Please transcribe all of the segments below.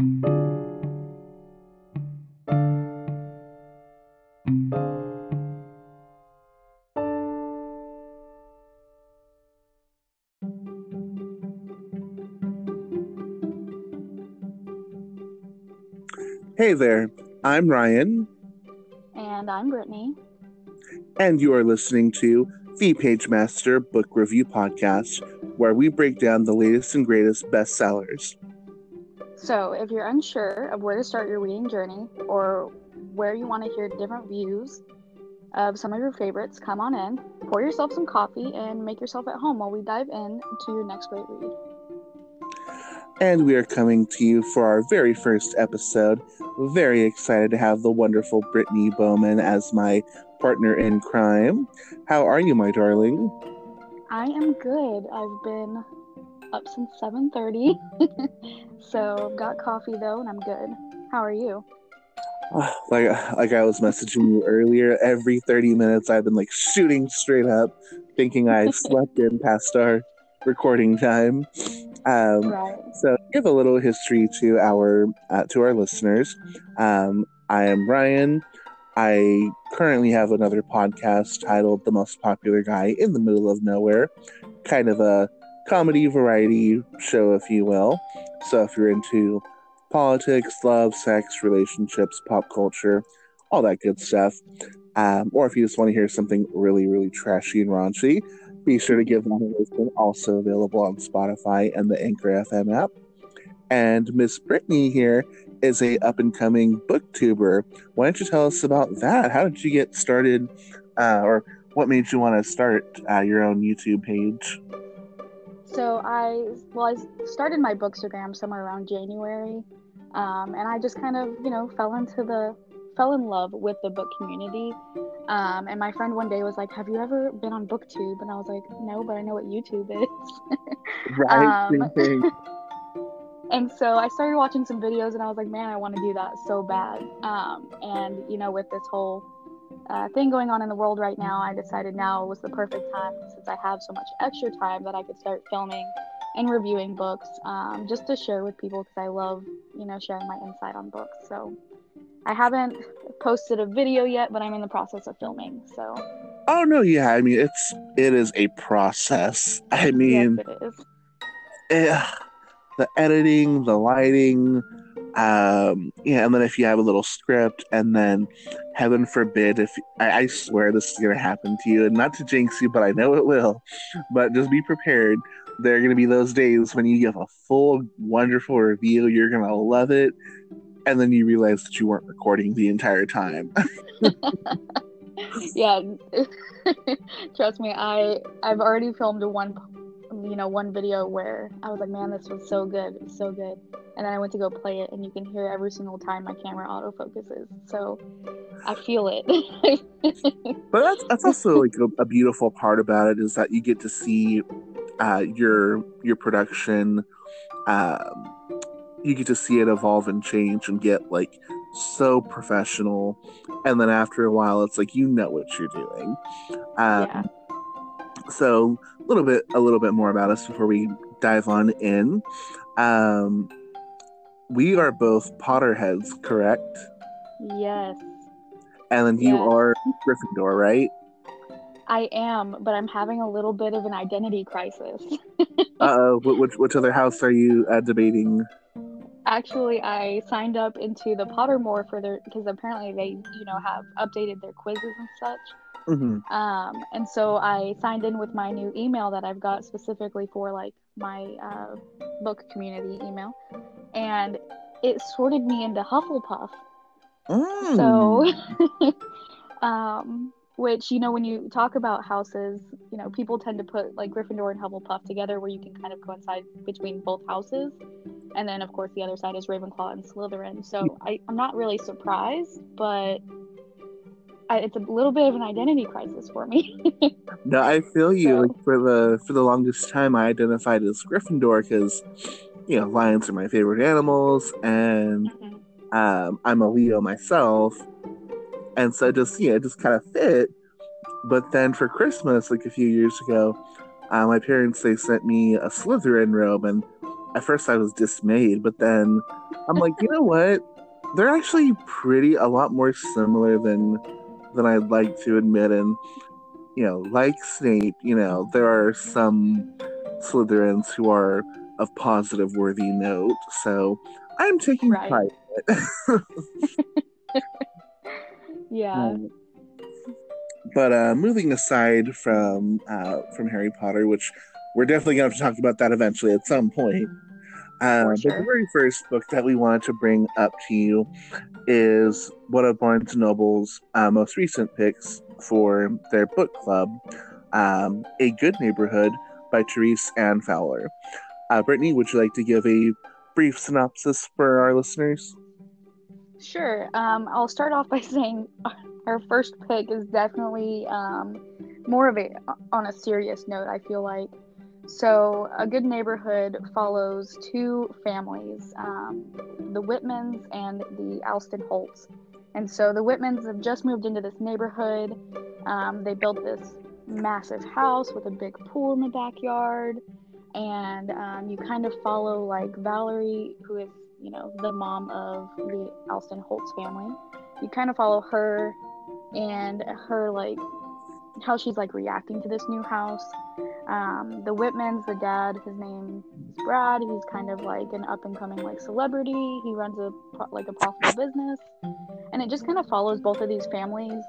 Hey there, I'm Ryan, And I'm Brittany. and you are listening to the Page Master Book Review Podcast, where we break down the latest and greatest bestsellers. So, if you're unsure of where to start your reading journey or where you want to hear different views of some of your favorites, come on in, pour yourself some coffee, and make yourself at home while we dive in to your next great read. And we are coming to you for our very first episode. Very excited to have the wonderful Brittany Bowman as my partner in crime. How are you, my darling? I am good. I've been up since 7:30. so, I've got coffee though, and I'm good. How are you? Like, like I was messaging you earlier, every 30 minutes I've been like shooting straight up, thinking I slept in past our recording time. Um, Right. So give a little history to our uh, to our listeners. Um, I am Ryan. I currently have another podcast titled "The Most Popular Guy in the Middle of Nowhere," kind of a comedy variety show, if you will. So if you're into politics, love, sex, relationships, pop culture, all that good stuff, um, or if you just want to hear something really, really trashy and raunchy, be sure to give that a listen. Also available on Spotify and the Anchor FM app. And Miss Brittany here is a up and coming booktuber. Why don't you tell us about that? How did you get started, uh, or what made you want to start uh, your own YouTube page? So I well I started my bookstagram somewhere around January, um, and I just kind of you know fell into the fell in love with the book community. Um, and my friend one day was like, "Have you ever been on BookTube?" And I was like, "No, but I know what YouTube is." Right, Um, and so I started watching some videos, and I was like, "Man, I want to do that so bad." Um, and you know, with this whole uh, thing going on in the world right now, I decided now was the perfect time since I have so much extra time that I could start filming and reviewing books um, just to share with people because I love, you know, sharing my insight on books. So I haven't posted a video yet, but I'm in the process of filming. So Oh no, yeah. I mean, it's it is a process. I mean, yes, it is. eh, the editing, the lighting, um, yeah, and then if you have a little script, and then heaven forbid if I, I swear this is gonna happen to you, and not to jinx you, but I know it will. But just be prepared. There are gonna be those days when you give a full, wonderful review. You're gonna love it, and then you realize that you weren't recording the entire time. yeah trust me i i've already filmed one you know one video where i was like man this was so good it's so good and then i went to go play it and you can hear every single time my camera autofocuses so i feel it But that's that's also like a, a beautiful part about it is that you get to see uh, your your production. Um, you get to see it evolve and change and get like so professional, and then after a while, it's like you know what you're doing. Um, yeah So little bit a little bit more about us before we dive on in. Um, we are both Potterheads, correct? yes And then you are Gryffindor, right? i am but i'm having a little bit of an identity crisis Uh, which which other house are you uh, debating? actually i signed up into the pottermore for their because apparently they you know have updated their quizzes and such hmm Um, and so I signed in with my new email that I've got specifically for like my uh, book community email, and it sorted me into Hufflepuff. Mm. So, um, which you know, when you talk about houses, you know, people tend to put like Gryffindor and Hufflepuff together, where you can kind of coincide between both houses, and then of course the other side is Ravenclaw and Slytherin. So I, I'm not really surprised, but. It's a little bit of an identity crisis for me. no, I feel you. So- Like for the for the longest time, I identified as Gryffindor because you know lions are my favorite animals, and um, I'm a Leo myself, and so just yeah, it just kind of fit. But then for Christmas, like a few years ago, uh, my parents they sent me a Slytherin robe, and at first I was dismayed, but then I'm like, you know what? They're actually pretty a lot more similar than than I'd like to admit. And you know, like Snape, you know, there are some Slytherins who are of positive worthy note. So I'm taking Right. pride in it. Yeah. Um, but uh, moving aside from uh, from Harry Potter, which we're definitely going to have to talk about that eventually at some point. Uh, sure. the very first book that we wanted to bring up to you is one of Barnes Noble's uh, most recent picks for their book club, um, "A Good Neighborhood" by Therese Anne Fowler. Uh, Brittany, would you like to give a brief synopsis for our listeners? Sure. Um, I'll start off by saying our first pick is definitely um, more of a on a serious note. I feel like so. A good neighborhood follows two families, um, the Whitmans and the Alston Holts. And so the Whitmans have just moved into this neighborhood. Um, they built this massive house with a big pool in the backyard, and um, you kind of follow like Valerie, who is you know, the mom of the Alston Holtz family. You kind of follow her and her, like, how she's, like, reacting to this new house. Um, the Whitmans, the dad, his name is Brad. He's kind of like an up and coming, like, celebrity. He runs a, like, a profitable business. And it just kind of follows both of these families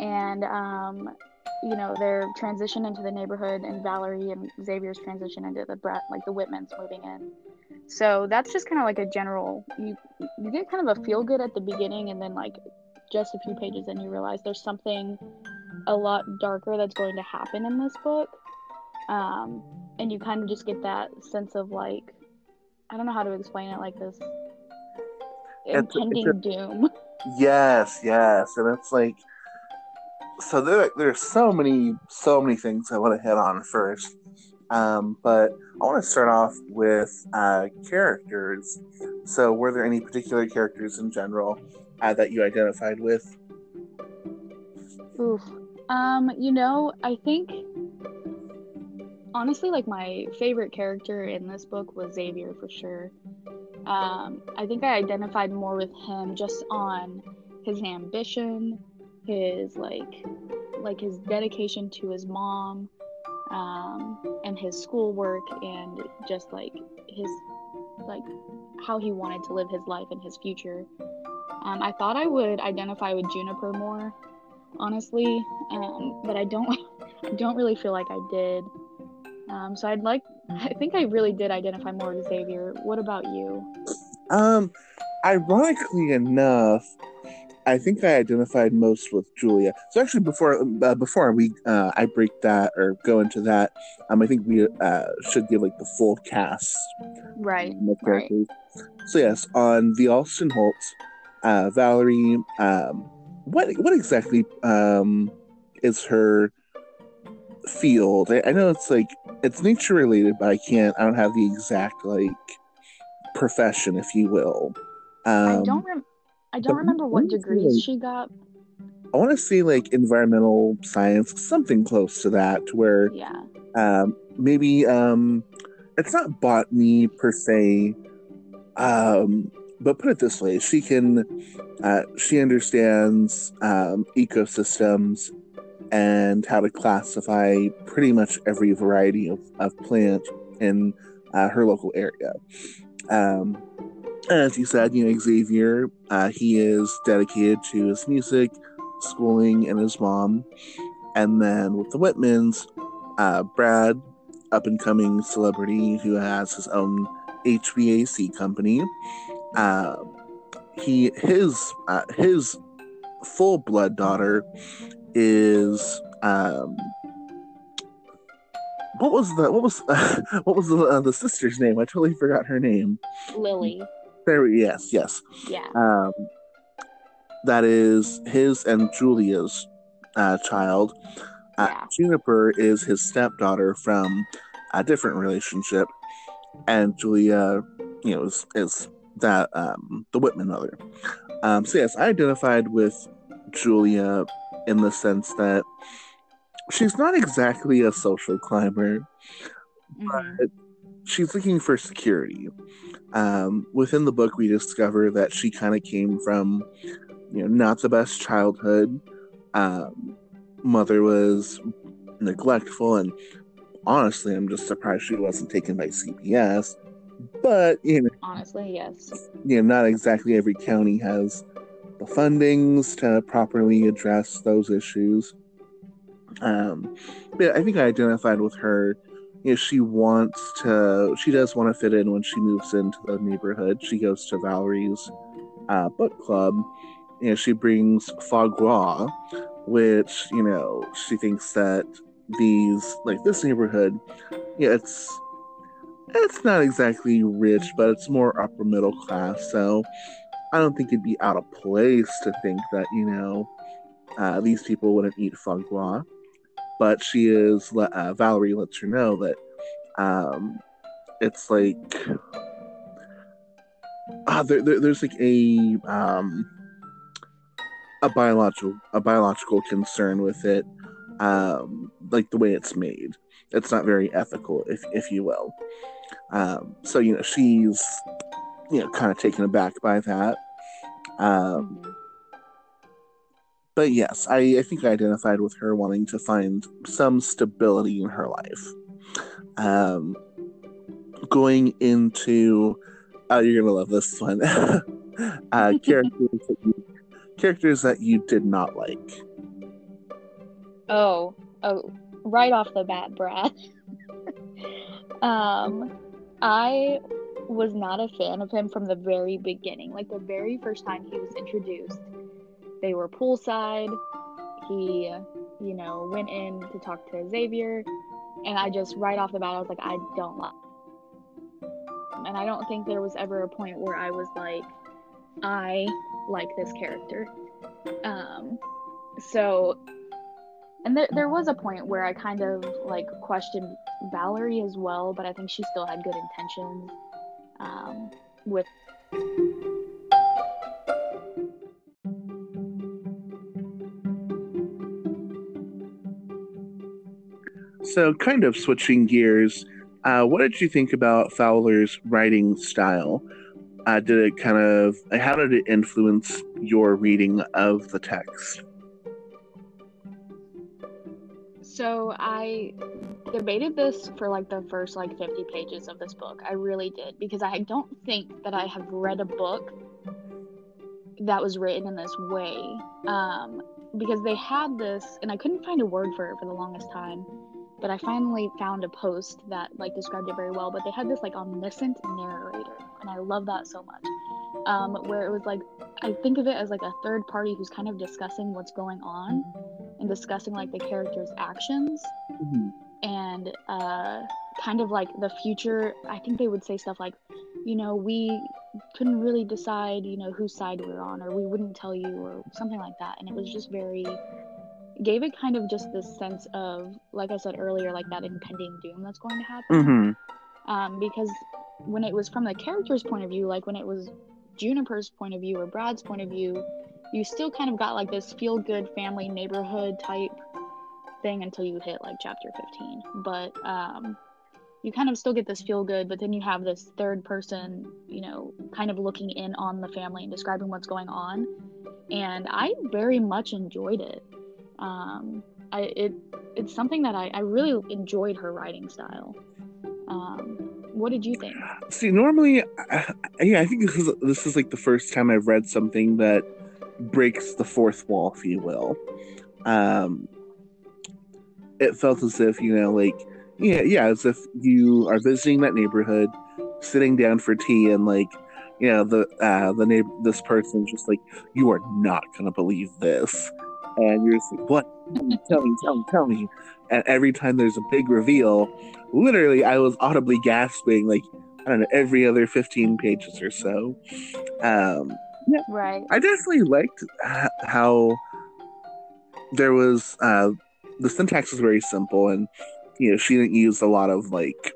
and, um, you know, their transition into the neighborhood and Valerie and Xavier's transition into the Brad, like, the Whitmans moving in. So that's just kind of like a general. You you get kind of a feel good at the beginning, and then like just a few pages and you realize there's something a lot darker that's going to happen in this book, um, and you kind of just get that sense of like I don't know how to explain it like this It's- it's impending a- doom. Yes, yes, and it's like so there there's so many so many things I want to hit on first. Um, but I want to start off with uh, characters. So, were there any particular characters in general uh, that you identified with? Oof. Um, you know, I think honestly, like my favorite character in this book was Xavier for sure. Um, I think I identified more with him just on his ambition, his like, like his dedication to his mom, um, and his schoolwork, and just like his, like, how he wanted to live his life and his future. Um, I thought I would identify with Juniper more, honestly, um, but I don't. I don't really feel like I did. Um, so I'd like. I think I really did identify more with Xavier. What about you? Um, ironically enough, I think I identified most with Julia. So actually, before uh, before we uh, I break that or go into that, um, I think we uh, should give like the full cast Right. Right. So yes, on the Alston Holtz, uh, Valerie. Um, what what exactly um, is her field? I, I know it's like it's nature related, but I can't. I don't have the exact like profession, if you will. Um, I don't. Rem- I don't remember what degrees like- she got. I want to see like environmental science, something close to that, to where Yeah. um, maybe um, it's not botany per se, um, but put it this way: she can, uh, she understands um, ecosystems and how to classify pretty much every variety of, of plant in uh, her local area. Um, as you said, you know Xavier, uh, he is dedicated to his music, schooling, and his mom. And then with the Whitmans, uh, Brad, up and coming celebrity who has his own HVAC company. Uh, he his uh, his full blood daughter is um, what was the what was what was the uh, the sister's name? I totally forgot her name. Lily. There, yes, yes. Yeah. Um, that is his and Julia's uh, child. Uh, Yeah. Juniper is his stepdaughter from a different relationship, and Julia, you know, is, is that um, the Whitman mother. Um, so yes, I identified with Julia in the sense that she's not exactly a social climber, Mhm. she's looking for security. Um, within the book, we discover that she kind of came from, you know, not the best childhood. Um, mother was neglectful, and honestly, I'm just surprised she wasn't taken by CPS. But you know, honestly, yes. You know, not exactly every county has the fundings to properly address those issues. Um, but I think I identified with her you know, she wants to, she does want to fit in when she moves into the neighborhood. She goes to Valerie's uh, book club. You know, she brings foie gras, which, you know, she thinks that these, like this neighborhood, yeah, it's, it's not exactly rich, but it's more upper middle class. So I don't think it'd be out of place to think that, you know, uh, these people wouldn't eat foie gras but she is uh, Valerie lets her know that um, it's like uh, there, there, there's like a um, a biological a biological concern with it, um, like the way it's made. It's not very ethical, if if you will. Um, so you know she's you know kind of taken aback by that. Um, mm-hmm but yes, I, I think I identified with her wanting to find some stability in her life. Um, going into, uh, you're gonna love this one. uh, characters, that you, characters that you did not like. Oh, oh, right off the bat, Brad. um, I was not a fan of him from the very beginning. Like the very first time he was introduced, they were poolside. He, you know, went in to talk to Xavier, and I just right off the bat I was like, I don't like. And I don't think there was ever a point where I was like, I like this character. Um, so, and there there was a point where I kind of like questioned Valerie as well, but I think she still had good intentions. Um, with So, kind of switching gears, uh, what did you think about Fowler's writing style? Uh, did it kind of, how did it influence your reading of the text? So, I debated this for like the first like 50 pages of this book. I really did because I don't think that I have read a book that was written in this way. Um, because they had this, and I couldn't find a word for it for the longest time but I finally found a post that like described it very well. But they had this like omniscient narrator, and I love that so much. Um, where it was like I think of it as like a third party who's kind of discussing what's going on and discussing like the character's actions mm-hmm. and uh, kind of like the future. I think they would say stuff like, you know, we couldn't really decide, you know, whose side we we're on, or we wouldn't tell you, or something like that. And it was just very gave it kind of just this sense of, like I said earlier, like that impending doom that's going to happen. Mm-hmm. Um, because when it was from the character's point of view, like when it was Juniper's point of view or Brad's point of view, you still kind of got like this feel good family neighborhood type thing until you hit like chapter 15. But um, you kind of still get this feel good, but then you have this third person, you know, kind of looking in on the family and describing what's going on. And I very much enjoyed it. Um, I, it it's something that I, I really enjoyed her writing style. Um, what did you think? See, normally, yeah, I think this is this is like the first time I've read something that breaks the fourth wall, if you will. Um, it felt as if you know, like yeah, yeah, as if you are visiting that neighborhood, sitting down for tea, and like you know the uh, the neighbor, this person just like you are not gonna believe this, and you're just like, what? tell me, tell me, tell me. And every time there's a big reveal, literally, I was audibly gasping, like, I don't know, every other 15 pages or so. Um, yeah, right. I definitely liked how there was, uh, the syntax was very simple, and, you know, she didn't use a lot of, like,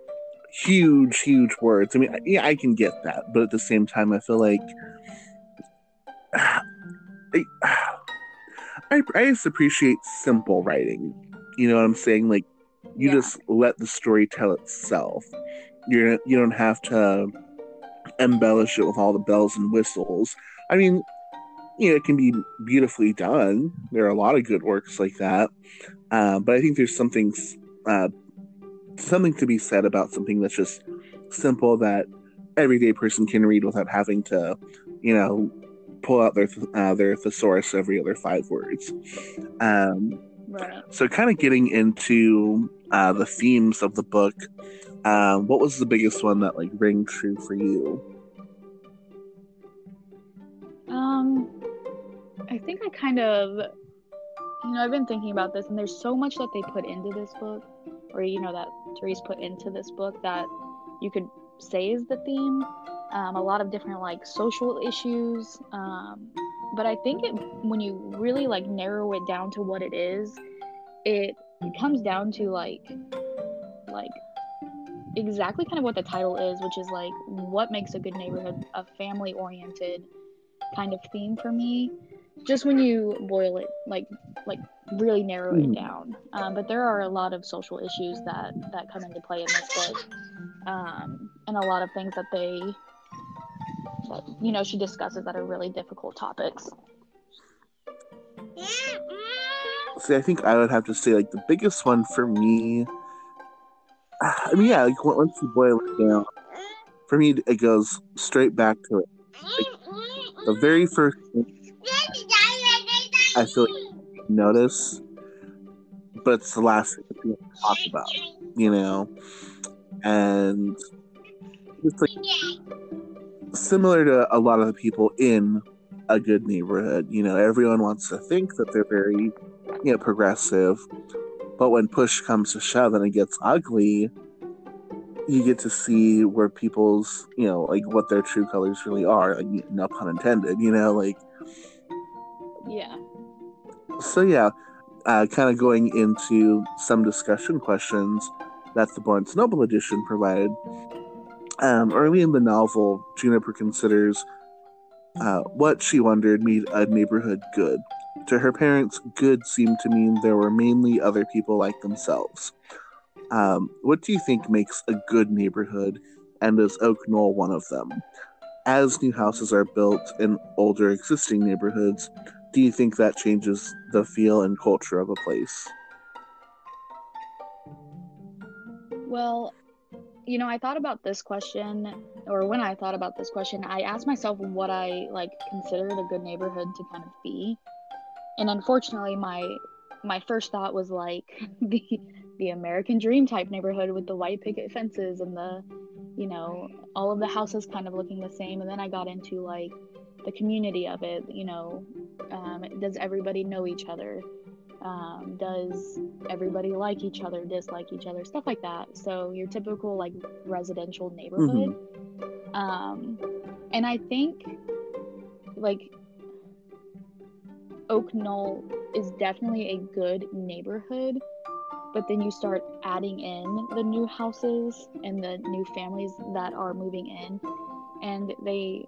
huge, huge words. I mean, yeah, I can get that, but at the same time, I feel like. I, I, I just appreciate simple writing. You know what I'm saying? Like, you yeah. just let the story tell itself. you're you don't have to embellish it with all the bells and whistles. I mean, you know, it can be beautifully done. There are a lot of good works like that, uh, but I think there's something uh, something to be said about something that's just simple that everyday person can read without having to, you know, pull out their uh, their thesaurus every other five words. Um, Right. so, kind of getting into uh, the themes of the book, um, what was the biggest one that like rang true for you? I think I kind of, you know, I've been thinking about this, and there's so much that they put into this book, or you know, that Therese put into this book that you could say is the theme. Um, a lot of different like social issues. Um, but I think it when you really like narrow it down to what it is, it comes down to like, like exactly kind of what the title is, which is like what makes a good neighborhood a family oriented kind of theme for me. Just when you boil it, like like really narrow it down. Um, but there are a lot of social issues that that come into play in this book, um, and a lot of things that they that you know she discusses that are really difficult topics. See, I think I would have to say like the biggest one for me. I mean, yeah, like once you boil it down, for me it goes straight back to it. The very first thing I feel like you notice, but it's the last thing that people talk about, you know, and it's like similar to a lot of the people in a good neighborhood. You know, everyone wants to think that they're very, you know, progressive, but when push comes to shove and it gets ugly, you get to see where people's, you know, like what their true colors really are. Like, no pun intended. You know, like Yeah. so. Yeah, uh, kind of going into some discussion questions that the Barnes Noble edition provided. Um, early in the novel, Juniper considers uh, what she wondered made a neighborhood good. To her parents, good seemed to mean there were mainly other people like themselves. Um, what do you think makes a good neighborhood, and is Oak Knoll one of them? As new houses are built in older existing neighborhoods, do you think that changes the feel and culture of a place? Well, you know, I thought about this question, or when I thought about this question, I asked myself what I like considered a good neighborhood to kind of be. And unfortunately, my my first thought was like the the American dream type neighborhood with the white picket fences and the, you know, all of the houses kind of looking the same. And then I got into like the community of it. You know, um, does everybody know each other? um, does everybody like each other dislike each other stuff like that so your typical like residential neighborhood um, and i think like oak knoll is definitely a good neighborhood but then you start adding in the new houses and the new families that are moving in and they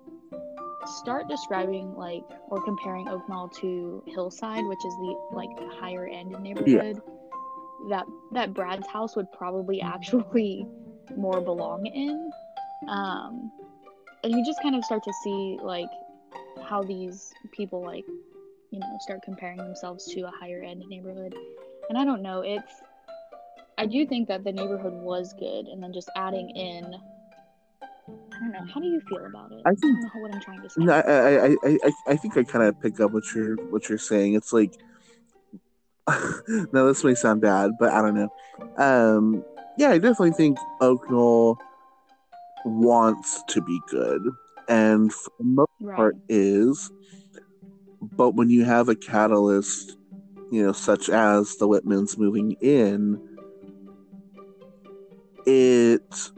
start describing like or comparing Oak Knoll to Hillside, which is the like higher end neighborhood yeah. that that Brad's house would probably actually more belong in. Um, and you just kind of start to see like how these people like you know start comparing themselves to a higher end neighborhood. And I don't know, it's I do think that the neighborhood was good, and then just adding in. I don't know. How do you feel about it? I think- don't know what I'm trying to say. No, I, I, I, I, I think I kind of pick up what you're what you're saying. It's like, no, this may sound bad, but I don't know. Um, yeah, I definitely think Oak wants to be good, and for the most Right. part is. But when you have a catalyst, you know, such as the Whitmans moving in, it.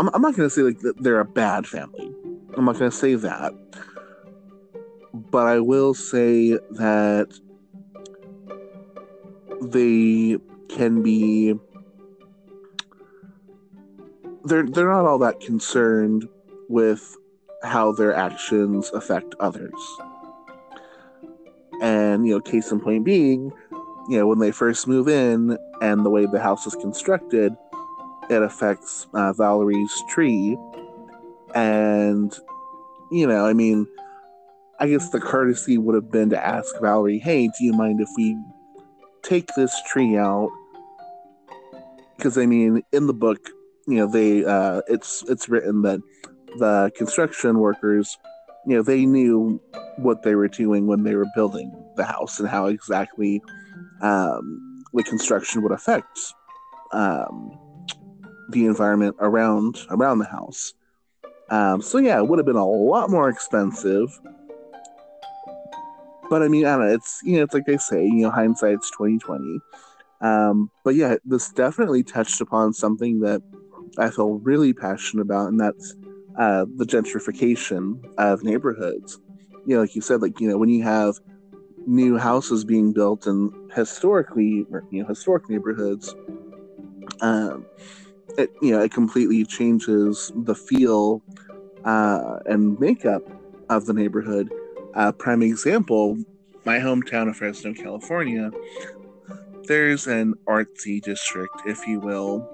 I'm, I'm not going to say like that they're a bad family. I'm not going to say that. But I will say that they can be they're they're not all that concerned with how their actions affect others. And you know, case in point being, you know, when they first move in and the way the house is constructed, it affects uh, Valerie's tree. And, you know, I mean, I guess the courtesy would have been to ask Valerie, hey, do you mind if we take this tree out? Because, I mean, in the book, you know, they, uh, it's, it's written that the construction workers, you know, they knew what they were doing when they were building the house and how exactly um, the construction would affect um, the environment around around the house. Um, so yeah, it would have been a lot more expensive. But I mean, I don't know. It's you know, it's like they say, you know, hindsight's twenty twenty. Um, but yeah, this definitely touched upon something that I feel really passionate about, and that's uh, the gentrification of neighborhoods. You know, like you said, like you know, when you have new houses being built in historically, you know, historic neighborhoods, um, it you know it completely changes the feel uh, and makeup of the neighborhood. Uh, prime example, my hometown of Fresno, California. There's an artsy district, if you will,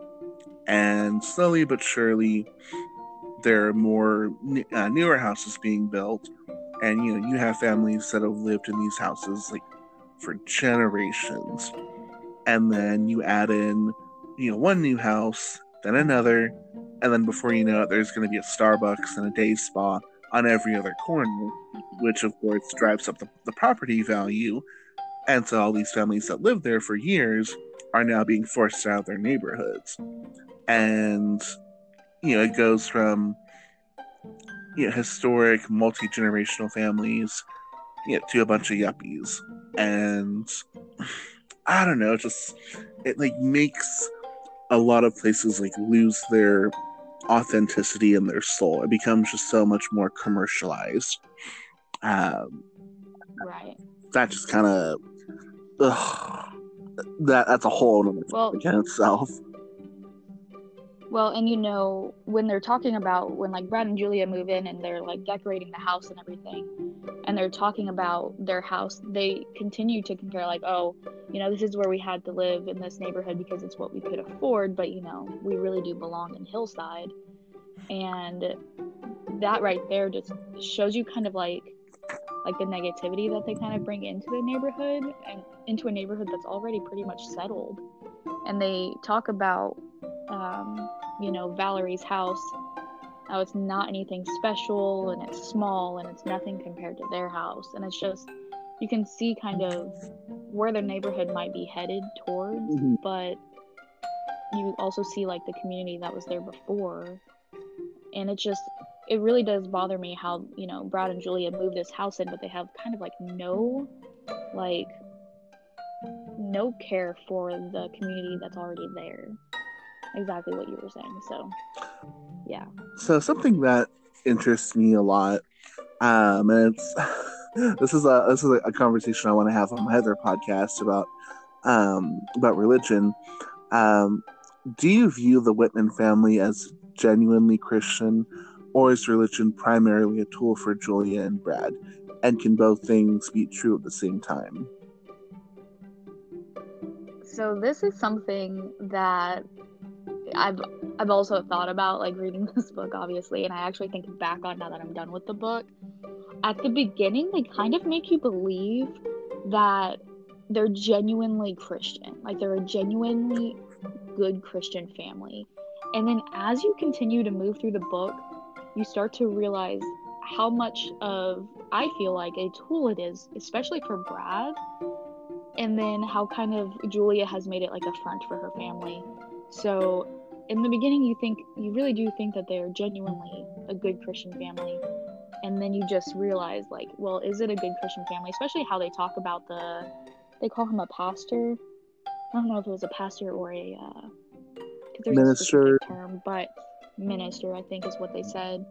and slowly but surely, there are more uh, newer houses being built, and you know you have families that have lived in these houses like for generations, and then you add in you know one new house then another, and then before you know it, there's going to be a Starbucks and a day spa on every other corner, which of course drives up the, the property value. And so all these families that lived there for years are now being forced out of their neighborhoods. And, you know, it goes from, you know, historic, multi generational families, you know, to a bunch of yuppies. And I don't know, just, it like makes a lot of places like lose their authenticity and their soul. It becomes just so much more commercialized. Um, right. That just kind of that that's a whole other well, in itself. Well, and you know, when they're talking about when like Brad and Julia move in and they're like decorating the house and everything, and they're talking about their house, they continue to compare, like, oh, you know, this is where we had to live in this neighborhood because it's what we could afford, but you know, we really do belong in Hillside. And that right there just shows you kind of like like the negativity that they kind of bring into the neighborhood and into a neighborhood that's already pretty much settled. And they talk about um, you know, Valerie's house. How it's not anything special and it's small and it's nothing compared to their house. And it's just, you can see kind of where their neighborhood might be headed towards, mm-hmm. but you also see like the community that was there before. And it just, it really does bother me how, you know, Brad and Julia moved this house in, but they have kind of like no, like, no care for the community that's already there exactly what you were saying. So, yeah. So something that interests me a lot, um, and it's this is a this is a conversation I want to have on my other podcast about um, about religion. Um, do you view the Whitman family as genuinely Christian, or is religion primarily a tool for Julia and Brad? And can both things be true at the same time? So this is something that I've I've also thought about like reading this book obviously and I actually think back on now that I'm done with the book. At the beginning they kind of make you believe that they're genuinely Christian. Like they're a genuinely good Christian family. And then as you continue to move through the book, you start to realize how much of I feel like a tool it is, especially for Brad. And then how kind of Julia has made it like a front for her family. So in the beginning you think you really do think that they're genuinely a good Christian family. And then you just realize like, well, is it a good Christian family? Especially how they talk about the they call him a pastor. I don't know if it was a pastor or a uh, minister term, but minister I think is what they said.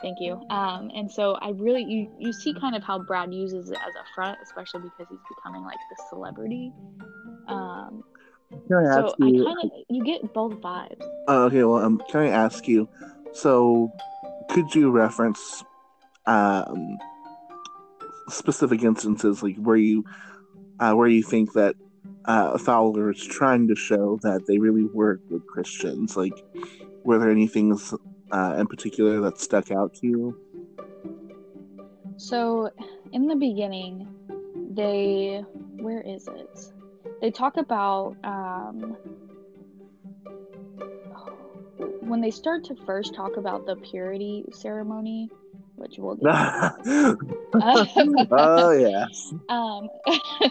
Thank you. Um, and so I really you you see kind of how Brad uses it as a front, especially because he's becoming like the celebrity. Um, can I ask so you? I kind of you get both vibes. Uh, okay, well, um, can I ask you? So, could you reference um specific instances like where you uh, where you think that uh, is trying to show that they really were good Christians? Like, were there any things uh, in particular that stuck out to you? So, in the beginning, they where is it? They talk about um, when they start to first talk about the purity ceremony, which we'll get. oh yes. Um,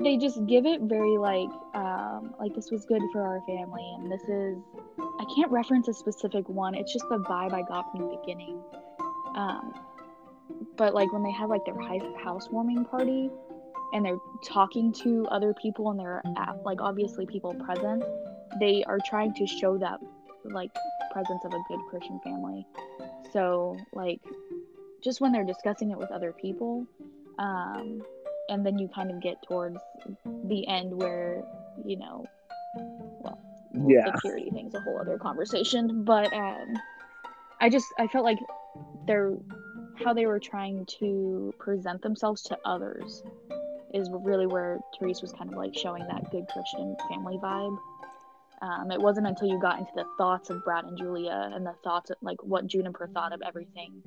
they just give it very like um, like this was good for our family, and this is I can't reference a specific one. It's just the vibe I got from the beginning. Um, but like when they have like their housewarming party and they're talking to other people and they're at, like obviously people present, they are trying to show that like presence of a good Christian family. So like just when they're discussing it with other people, um, and then you kind of get towards the end where you know, well, yeah, the purity thing's a whole other conversation. But um, I just I felt like they're how they were trying to present themselves to others is really where Therese was kind of like showing that good Christian family vibe. Um, it wasn't until you got into the thoughts of Brad and Julia and the thoughts of like what Juniper thought of everything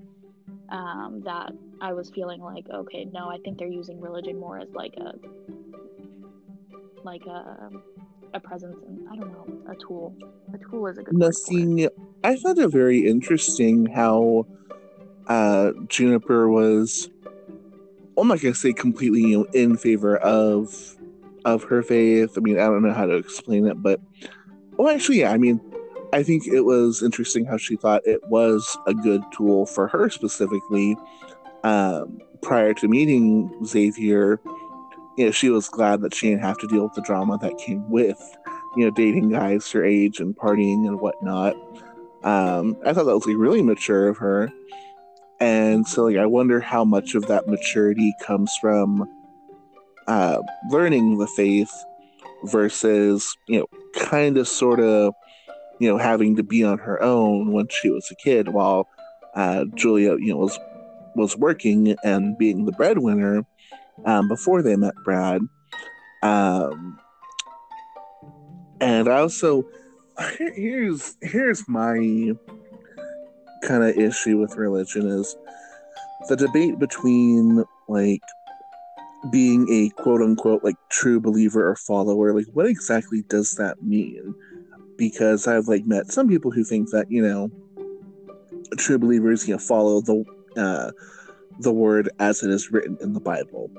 um, that I was feeling like, okay, no, I think they're using religion more as like a like a a presence and I don't know a tool. A tool is a good. Now, seeing, I found it very interesting how uh, Juniper was. I'm not gonna say completely you know, in favor of of her faith. I mean, I don't know how to explain it, but well, actually, yeah. I mean, I think it was interesting how she thought it was a good tool for her specifically. Um, prior to meeting Xavier, you know, she was glad that she didn't have to deal with the drama that came with, you know, dating guys her age and partying and whatnot. Um, I thought that was like really mature of her. And so, like, I wonder how much of that maturity comes from uh, learning the faith versus, you know, kind of sort of, you know, having to be on her own when she was a kid while uh, Julia, you know, was was working and being the breadwinner um, before they met Brad. Um, and I also here's here's my kind of issue with religion is the debate between like being a quote unquote like true believer or follower like what exactly does that mean? Because i've like met some people who think that you know true believers you know follow the uh the word as it is written in the bible.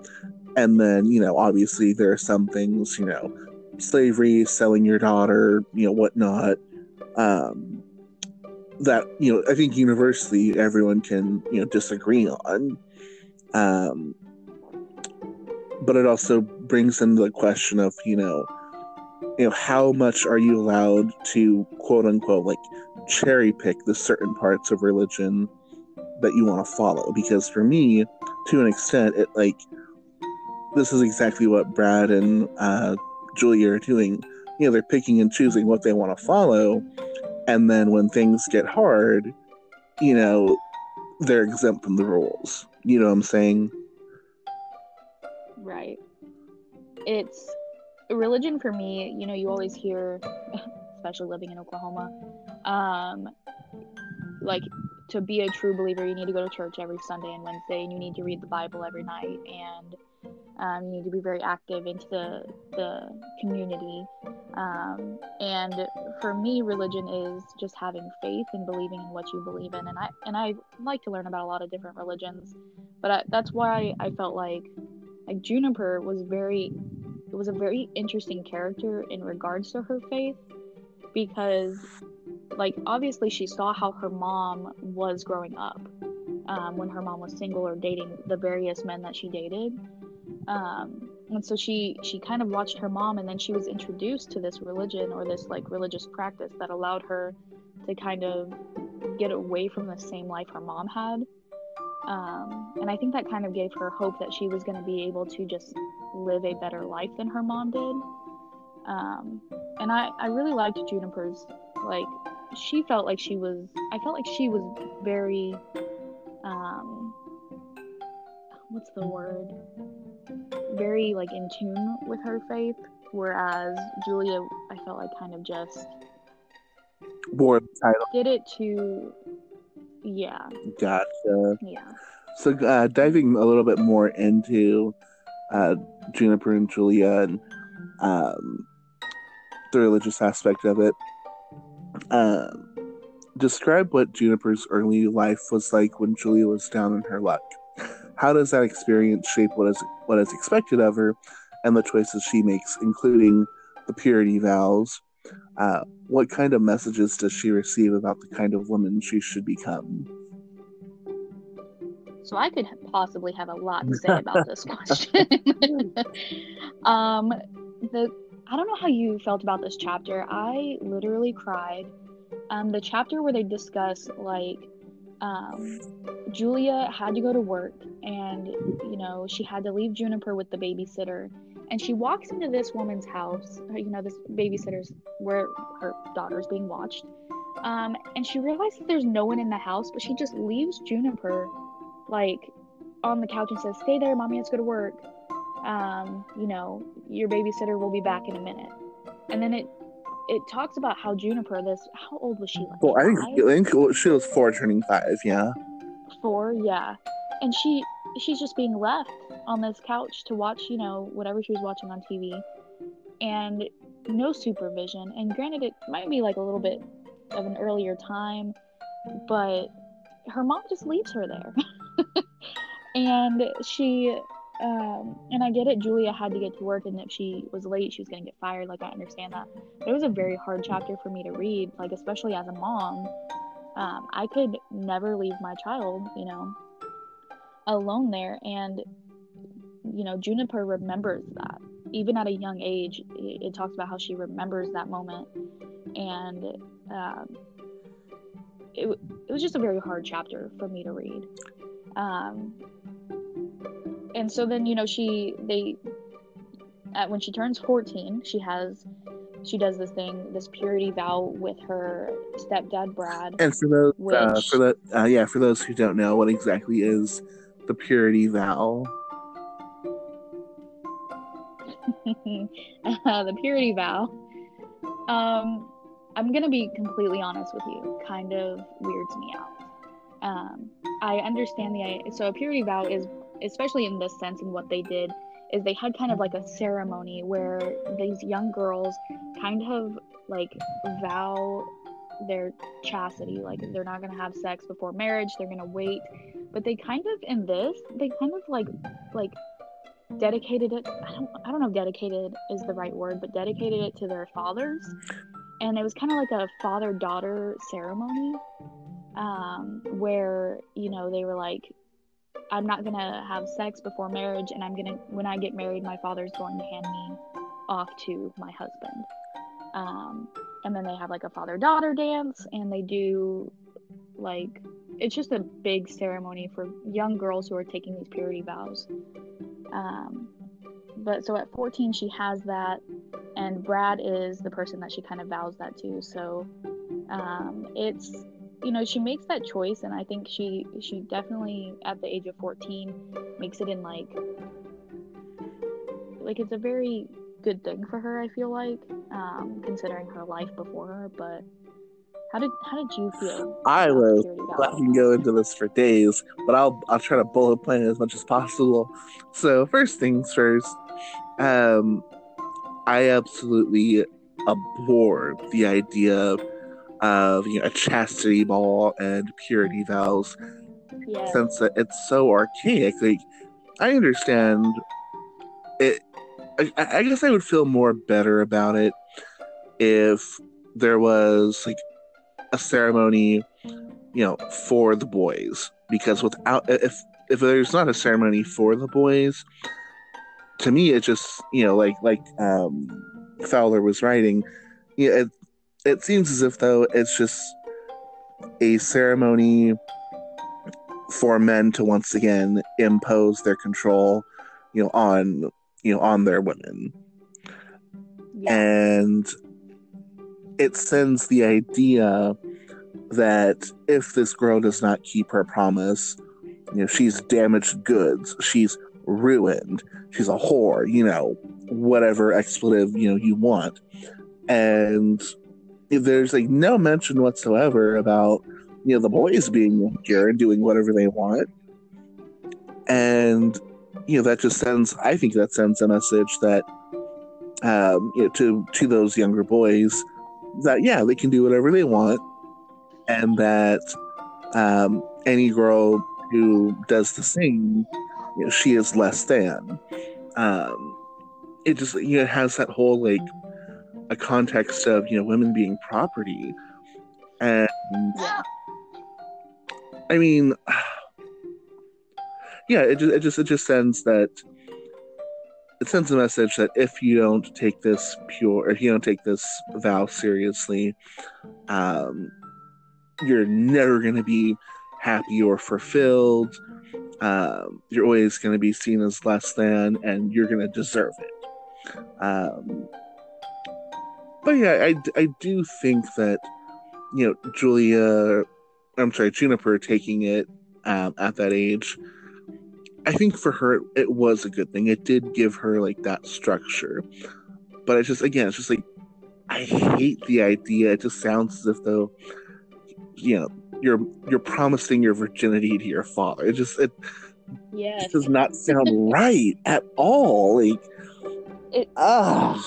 And then you know obviously there are some things you know slavery selling your daughter you know whatnot um that you know I think universally everyone can you know disagree on. Um, but it also brings into the question of you know you know how much are you allowed to quote unquote like cherry pick the certain parts of religion that you want to follow because for me to an extent it like this is exactly what brad and uh, julia are doing you know they're picking and choosing what they want to follow and then when things get hard, you know, they're exempt from the rules. You know what I'm saying? Right. It's religion for me, you know, you always hear, especially living in Oklahoma, um, like to be a true believer, you need to go to church every Sunday and Wednesday, and you need to read the Bible every night, and um, you need to be very active into the, the community. Um, and for me, religion is just having faith and believing in what you believe in. And I and I like to learn about a lot of different religions, but I, that's why I felt like like Juniper was very it was a very interesting character in regards to her faith because like obviously she saw how her mom was growing up um, when her mom was single or dating the various men that she dated um, and so she she kind of watched her mom and then she was introduced to this religion or this like religious practice that allowed her to kind of get away from the same life her mom had. Um, and i think that kind of gave her hope that she was going to be able to just live a better life than her mom did. Um, and I, I really liked juniper's like she felt like she was i felt like she was very um, what's the word very like in tune with her faith whereas Julia, I felt like kind of just Bore the title. did it to, yeah, Gotcha. yeah. So, uh, diving a little bit more into uh, Juniper and Julia and um, the religious aspect of it, um, describe what Juniper's early life was like when Julia was down in her luck. How does that experience shape what is what is expected of her and the choices she makes, including the purity vows? Uh, what kind of messages does she receive about the kind of woman she should become? So I could possibly have a lot to say about this question. um, the I don't know how you felt about this chapter. I literally cried. Um, the chapter where they discuss like um, Julia had to go to work and you know she had to leave Juniper with the babysitter. And she walks into this woman's house you know this babysitter's where her daughter's being watched. Um, and she realizes there's no one in the house but she just leaves Juniper like on the couch and says stay there mommy has to go to work. Um, you know your babysitter will be back in a minute. And then it it talks about how Juniper this how old was she like Well, I think, five? I think she was four, turning five. Yeah. four yeah and she she's just being left on this couch to watch you know whatever she was watching on tv and no supervision and granted it might be like a little bit of an earlier time but her mom just leaves her there and she um and i get it julia had to get to work and if she was late she was going to get fired like i understand that but it was a very hard chapter for me to read like especially as a mom um, I could never leave my child, you know, alone there. And, you know, Juniper remembers that. Even at a young age, it, it talks about how she remembers that moment. And um, it, it was just a very hard chapter for me to read. Um, and so then, you know, she, they, at, when she turns 14, she has she does this thing, this purity vow with her stepdad Brad. And for those, uh, for the, uh, yeah, for those who don't know, what exactly is the purity vow? uh, the purity vow. Um, I'm gonna be completely honest with you. Kind of weirds me out. Um, I understand the so a purity vow is, especially in this sense, and what they did is they had kind of like a ceremony where these young girls kind of like vow their chastity like they're not gonna have sex before marriage they're gonna wait. But they kind of in this they kind of like like dedicated it i don't i don't know if dedicated is the right word but dedicated it to their fathers. And it was kind of like a father daughter ceremony um where you know they were like i'm not gonna have sex before marriage and i'm gonna when i get married my father's going to hand me off to my husband. Um and then they have like a father daughter dance and they do like it's just a big ceremony for young girls who are taking these purity vows. Um, but so at 14 she has that and brad is the person that she kind of vows that to. So um, it's you know she makes that choice and i think she she definitely at the age of 14 makes it in like like it's a very good thing for her i feel like um, considering her life before her but how did how did you feel I was- I can go into this for days, but I'll I'll try to bullet point it as much as possible. So first things first, um, I absolutely abhor the idea of you know a chastity ball and purity vows yeah since that it's so archaic. Like, I understand it. I, I guess I would feel more better about it if there was like a ceremony, you know, for the boys. Because without if if there's not a ceremony for the boys, to me it just you know like like um, Fowler was writing, yeah, it it seems as if though it's just a ceremony for men to once again impose their control, you know, on you know on their women, yeah. And it sends the idea that if this girl does not keep her promise, you know, she's damaged goods, she's ruined, she's a whore, you know, whatever expletive you know you want, and there's like no mention whatsoever about you know the boys being here and doing whatever they want, and you know that just sends I think that sends a message that um, you know to to those younger boys that yeah they can do whatever they want, and that um, any girl who does the same, you know, she is less than. Um, it just you know has that whole like a context of you know women being property, and. I mean, yeah, it just it just it just sends that it sends a message that if you don't take this pure, if you don't take this vow seriously, um, you're never going to be happy or fulfilled. Um, you're always going to be seen as less than, and you're going to deserve it. Um, but yeah, I, I do think that you know Julia, I'm sorry, Juniper taking it um, at that age. I think for her it was a good thing. It did give her like that structure. But it's just again, it's just like I hate the idea. It just sounds as if though you know you're you're promising your virginity to your father. It just it Yes. just does not sound right at all. Like It- ah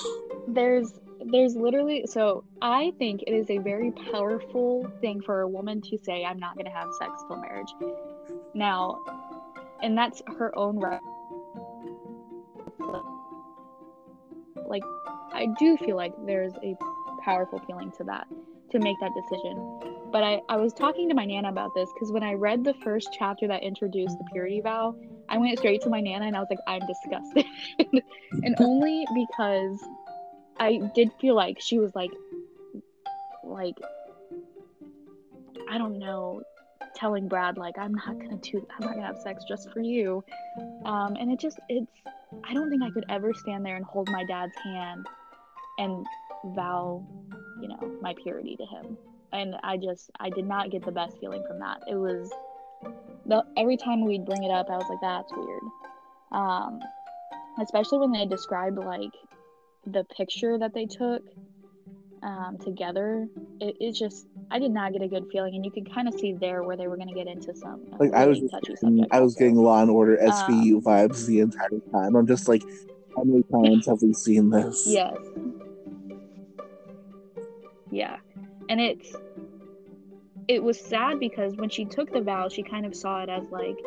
there's there's literally so I think it is a very powerful thing for a woman to say I'm not going to have sex till marriage. Now, and that's her own right. Like I do feel like there's a powerful feeling to that to make that decision. But I, I was talking to my nana about this because when I read the first chapter that introduced the purity vow, I went straight to my nana and I was like, I'm disgusted. and only because I did feel like she was like, like, I don't know, telling Brad like I'm not gonna do, I'm not gonna have sex just for you, um, and it just, it's, I don't think I could ever stand there and hold my dad's hand and vow, you know, my purity to him, and I just, I did not get the best feeling from that. It was, the every time we'd bring it up, I was like, that's weird, um, especially when they described like the picture that they took um, together, it, it just I did not get a good feeling, and you could kind of see there where they were going to get into some like I was touchy getting, I was getting Law and Order Um, SVU vibes the entire time. I'm just like, how many times have we seen this? Yes. Yeah, and it's it was sad because when she took the vow, she kind of saw it as like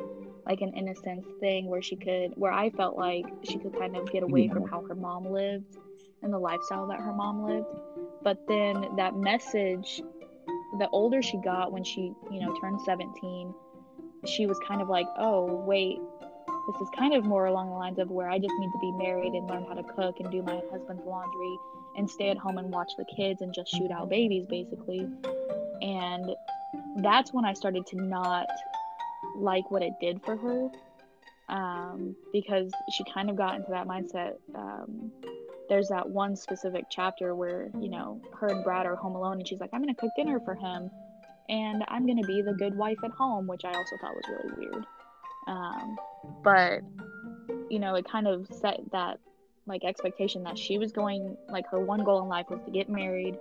like an innocence thing where she could where I felt like she could kind of get away from how her mom lived and the lifestyle that her mom lived. But then that message, the older she got when she, you know, turned 17, she was kind of like, oh, wait, this is kind of more along the lines of where I just need to be married and learn how to cook and do my husband's laundry and stay at home and watch the kids and just shoot out babies, basically. And that's when I started to not like what it did for her um, because she kind of got into that mindset. Um, there's that one specific chapter where, you know, her and Brad are home alone and she's like, I'm going to cook dinner for him and I'm going to be the good wife at home, which I also thought was really weird. Um, but, you know, it kind of set that like expectation that she was going, like, her one goal in life was to get married,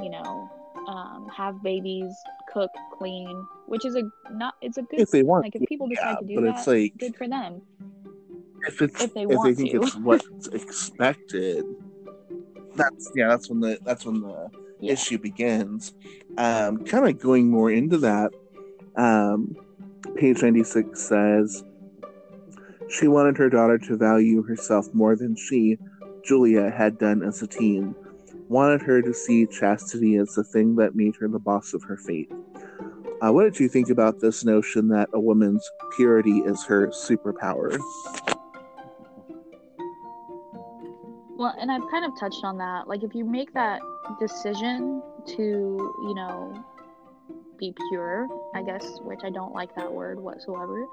you know, um, have babies, cook, clean, which is a not, it's a good If they want, like if people decide yeah, to do but that, it's like good for them. If it's if they if they think to. it's what's expected, that's yeah, that's when the that's when the Yeah. issue begins. Um, kind of going more into that, um, page 96 says she wanted her daughter to value herself more than she, Julia, had done as a teen. Wanted her to see chastity as the thing that made her the boss of her fate. Uh, what did you think about this notion that a woman's purity is her superpower? Well, and I've kind of touched on that. Like, if you make that decision to, you know, be pure, I guess, which I don't like that word whatsoever,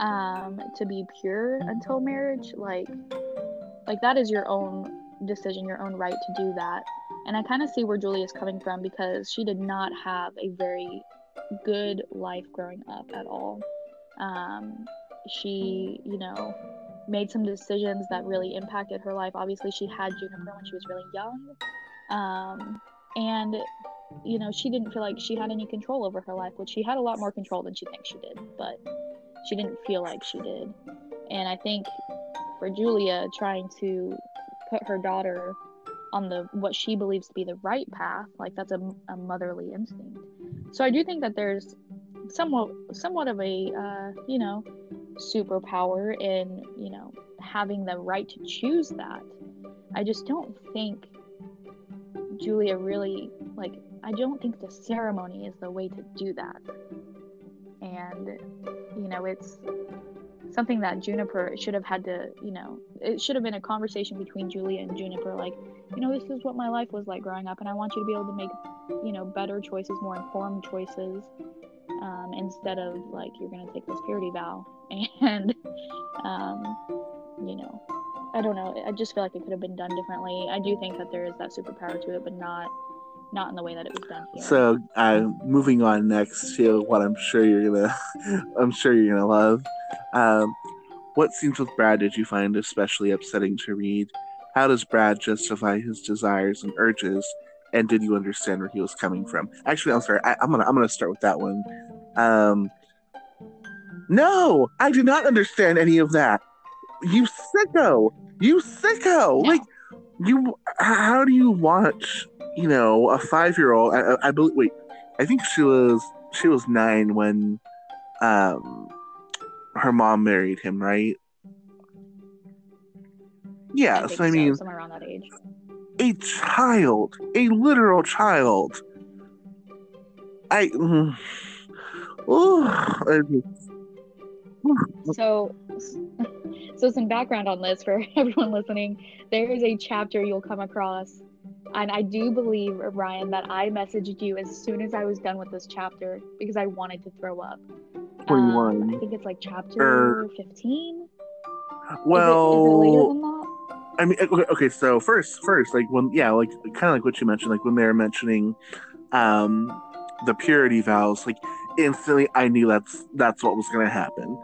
um, to be pure until marriage, like, like that is your own decision, your own right to do that. And I kind of see where Julie is coming from because she did not have a very good life growing up at all. Um, she, you know, made some decisions that really impacted her life. Obviously, she had Juniper when she was really young. Um, and, you know, she didn't feel like she had any control over her life, which she had a lot more control than she thinks she did, but she didn't feel like she did. And I think for Julia, trying to put her daughter on the what she believes to be the right path, like that's a, a motherly instinct. So I do think that there's somewhat somewhat of a uh, you know superpower in you know having the right to choose that. I just don't think Julia really like I don't think the ceremony is the way to do that. And you know, it's something that Juniper should have had to, you know, it should have been a conversation between Julia and Juniper like, you know, this is what my life was like growing up and I want you to be able to make, you know, better choices, more informed choices. Um, instead of like you're gonna take this purity vow and um, you know I don't know. I just feel like it could have been done differently. I do think that there is that superpower to it, but not not in the way that it was done here. So, uh, moving on next to what I'm sure you're gonna, I'm sure you're gonna love. Um, what scenes with Brad did you find especially upsetting to read? How does Brad justify his desires and urges? And did you understand where he was coming from? Actually, I'm sorry. I, am gonna I'm gonna start with that one. Um, no, I do not understand any of that. You sicko! You sicko! Like you, how do you watch? You know, a five year old. I, I, believe. Wait, I think she was she was nine when, um, her mom married him, right? Yeah. I so I mean, somewhere around that age. A child, a literal child. I. Mm, oh, so so some background on this for everyone listening there is a chapter you'll come across and i do believe ryan that i messaged you as soon as i was done with this chapter because i wanted to throw up 21 um, i think it's like chapter 15 well is it, is it later than that? I mean, okay, okay, so first, first, like when, yeah, like kind of like what you mentioned, like when they were mentioning, um, the purity vows, like instantly I knew that's that's what was gonna happen.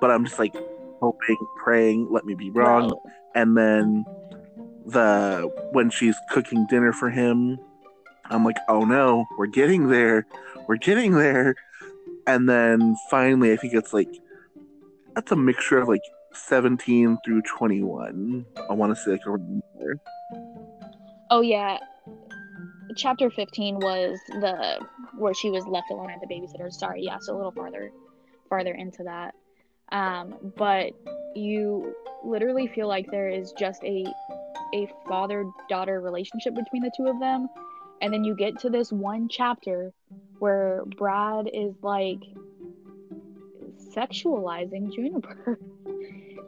But I'm just like, hoping, praying, let me be wrong. And then the when she's cooking dinner for him, I'm like, oh no, we're getting there. We're getting there. And then finally I think it's like that's a mixture of like 17 through 21. I want to say like remember. Oh yeah. Chapter 15 was the where she was left alone at the babysitter. Sorry, yeah, so a little farther farther into that. Um, but you literally feel like there is just a a father daughter relationship between the two of them and then you get to this one chapter where Brad is like sexualizing Juniper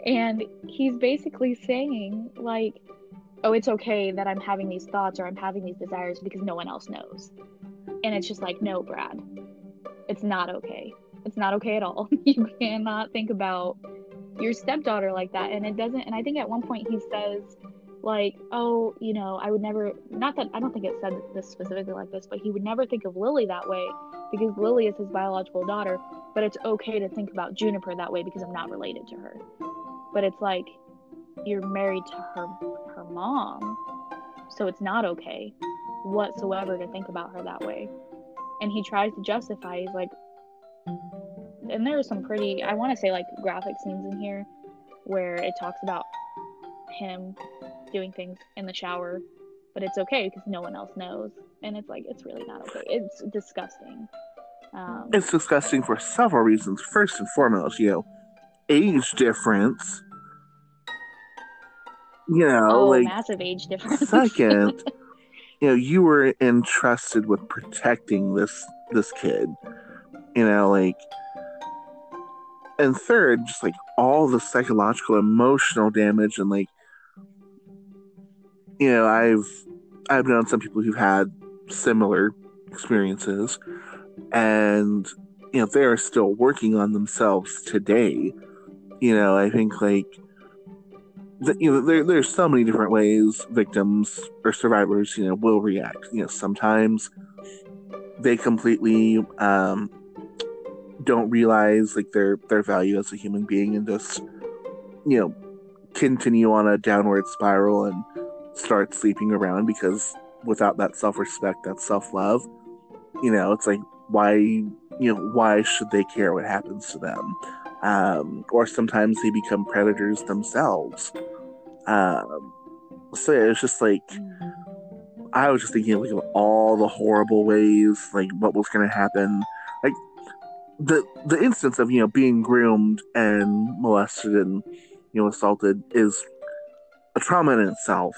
and he's basically saying like oh it's okay that I'm having these thoughts or I'm having these desires because no one else knows and it's just like no Brad it's not okay it's not okay at all. you cannot think about your stepdaughter like that. And it doesn't, and I think at one point he says, like, oh, you know, I would never, not that, I don't think it said this specifically like this, but he would never think of Lily that way because Lily is his biological daughter. But it's okay to think about Juniper that way because I'm not related to her. But it's like, you're married to her, her mom. So it's not okay whatsoever to think about her that way. And he tries to justify, he's like, and there are some pretty i want to say like graphic scenes in here where it talks about him doing things in the shower but it's okay because no one else knows and it's like it's really not okay it's disgusting um, it's disgusting for several reasons first and foremost you know age difference. You know oh, like massive age difference. second you know you were entrusted with protecting this this kid you know like and third just like all the psychological emotional damage and like you know i've i've known some people who've had similar experiences and you know they're still working on themselves today you know i think like the, you know there, there's so many different ways victims or survivors you know will react. You know sometimes they completely um, don't realize like their their value as a human being and just you know continue on a downward spiral and start sleeping around because without that self-respect that self-love you know it's like why you know why should they care what happens to them um, or sometimes they become predators themselves. Um, so yeah, it's just like I was just thinking like of all the horrible ways, like what was going to happen, like the the instance of you know being groomed and molested and you know assaulted is a trauma in itself,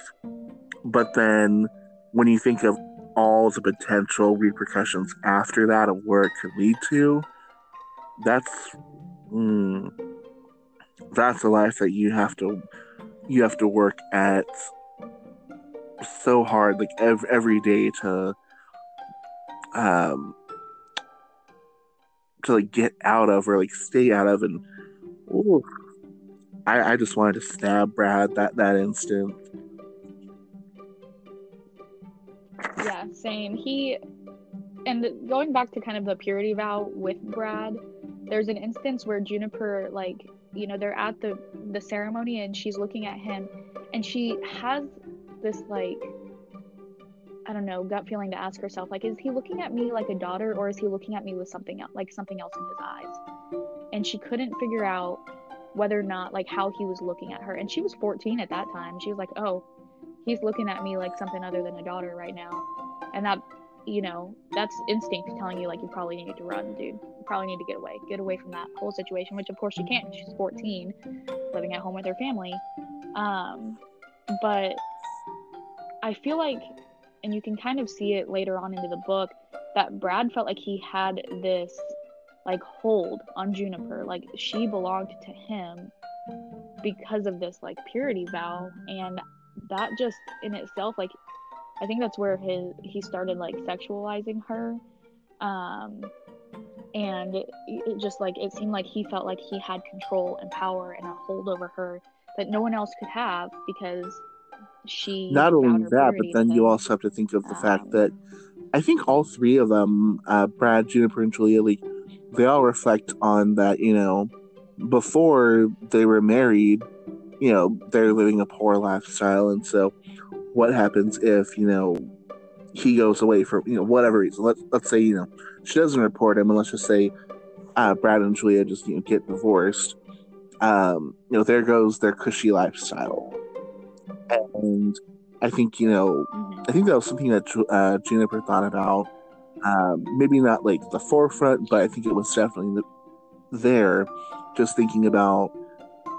but then when you think of all the potential repercussions after that of where it could lead to, that's mm, that's a life that you have to you have to work at so hard like every, day to um to like get out of or like stay out of and ooh, I, I just wanted to stab Brad that that instant. Yeah, same. He and going back to kind of the purity vow with Brad, there's an instance where Juniper like you know they're at the the ceremony and she's looking at him and she has this like I don't know gut feeling to ask herself like is he looking at me like a daughter or is he looking at me with something else like something else in his eyes? And she couldn't figure out whether or not like how he was looking at her. And she was 14 at that time. She was like oh he's looking at me like something other than a daughter right now. And that you know that's instinct telling you like you probably need to run dude you probably need to get away get away from that whole situation which of course she can't she's 14 living at home with her family um but I feel like, and you can kind of see it later on into the book, that Brad felt like he had this like hold on Juniper. Like she belonged to him because of this like purity vow. And that just in itself, like, I think that's where his he started like sexualizing her. Um, and it, it just like it seemed like he felt like he had control and power and a hold over her that no one else could have because she not only that, but then you also have to think of the um, fact that I think all three of them, uh, Brad, Juniper, and Julia, like they all reflect on that. You know, before they were married, you know, they're living a poor lifestyle, and so what happens if you know he goes away for you know whatever reason? Let's let's say you know she doesn't report him, and let's just say uh, Brad and Julia just you know get divorced. Um, you know, there goes their cushy lifestyle and I think you know. I think that was something that uh, Juniper thought about. Um, maybe not like the forefront, but I think it was definitely there. Just thinking about,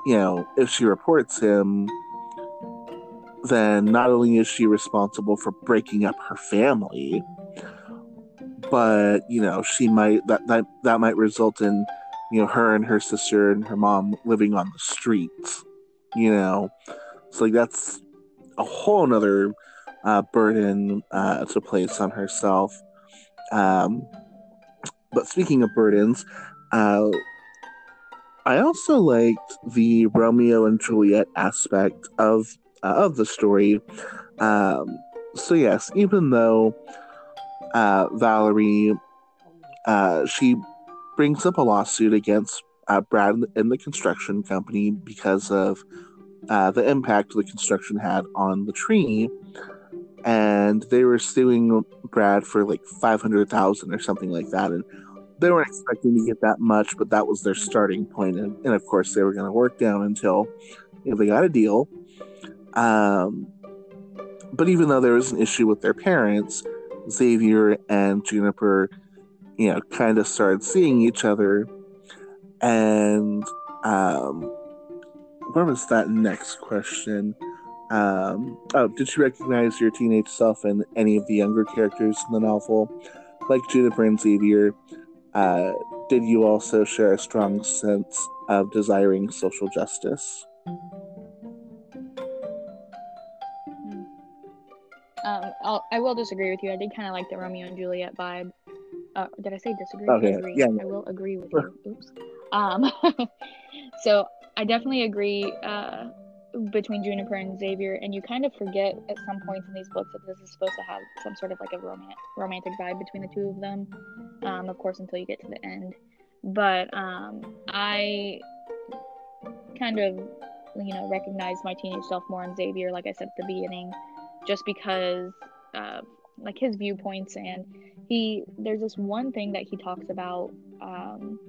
you know, if she reports him, then not only is she responsible for breaking up her family, but you know, she might that that that might result in, you know, her and her sister and her mom living on the streets. You know, so like that's a whole nother uh, burden uh, to place on herself. Um, but speaking of burdens, uh, I also liked the Romeo and Juliet aspect of uh, of the story. Um, so yes, even though uh, Valerie uh, she brings up a lawsuit against Brad and the construction company because of uh, the impact the construction had on the tree, and they were suing Brad for like five hundred thousand or something like that, and they weren't expecting to get that much, but that was their starting point, and, and of course they were going to work down until you know, they got a deal. Um, but even though there was an issue with their parents, Xavier and Juniper, you know, kind of started seeing each other, and um, where was that next question? Um, oh, did you recognize your teenage self in any of the younger characters in the novel? Like Juniper and Xavier, uh, did you also share a strong sense of desiring social justice? Um, I'll, I will disagree with you. I did kind of like the Romeo and Juliet vibe. Uh, did I say disagree? Okay. Agree. Yeah. I will agree with you. Oops. Um, so I definitely agree uh, between Juniper and Xavier, and you kind of forget at some points in these books that this is supposed to have some sort of like a romantic romantic vibe between the two of them. Um, of course, until you get to the end. But um, I kind of you know, recognize my teenage self more in Xavier, like I said at the beginning, just because, uh, like his viewpoints and he, there's this one thing that he talks about, um,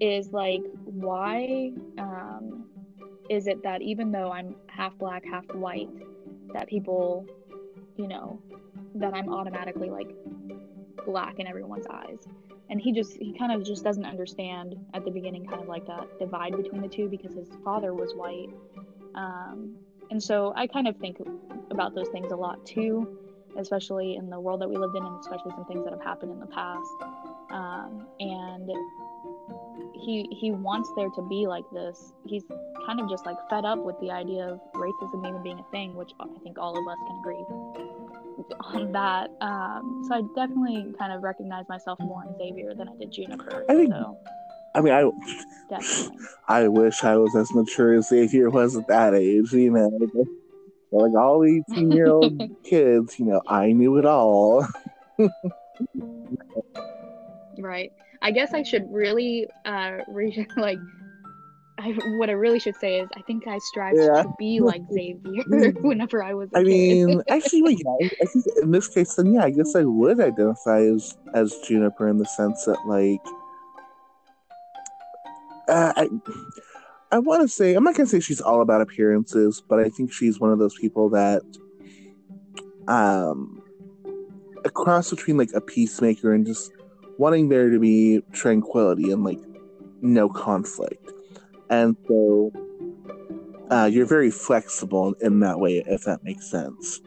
is like, why, um, is it that even though I'm half black, half white, that people, you know, that I'm automatically like black in everyone's eyes? and he just he kind of just doesn't understand at the beginning kind of like that divide between the two because his father was white um, and so i kind of think about those things a lot too especially in the world that we lived in and especially some things that have happened in the past um, and he he wants there to be like this he's kind of just like fed up with the idea of racism even being a thing which i think all of us can agree on that. Um, so I definitely kind of recognize myself more in Xavier than I did Juniper. I think. So, I mean, I definitely. I wish I was as mature as Xavier was at that age. You know, like all eighteen-year-old kids. You know, I knew it all. right. I guess I should really uh, re- like I, what I really should say is I think I strive yeah. to be like Xavier whenever I was. I kid. mean, actually, well, yeah, I think in this case, then yeah, I guess I would identify as as Juniper in the sense that like, uh, I I want to say I'm not gonna say she's all about appearances, but I think she's one of those people that, um, a cross between like a peacemaker and just wanting there to be tranquility and like no conflict and so uh, you're very flexible in that way, if that makes sense.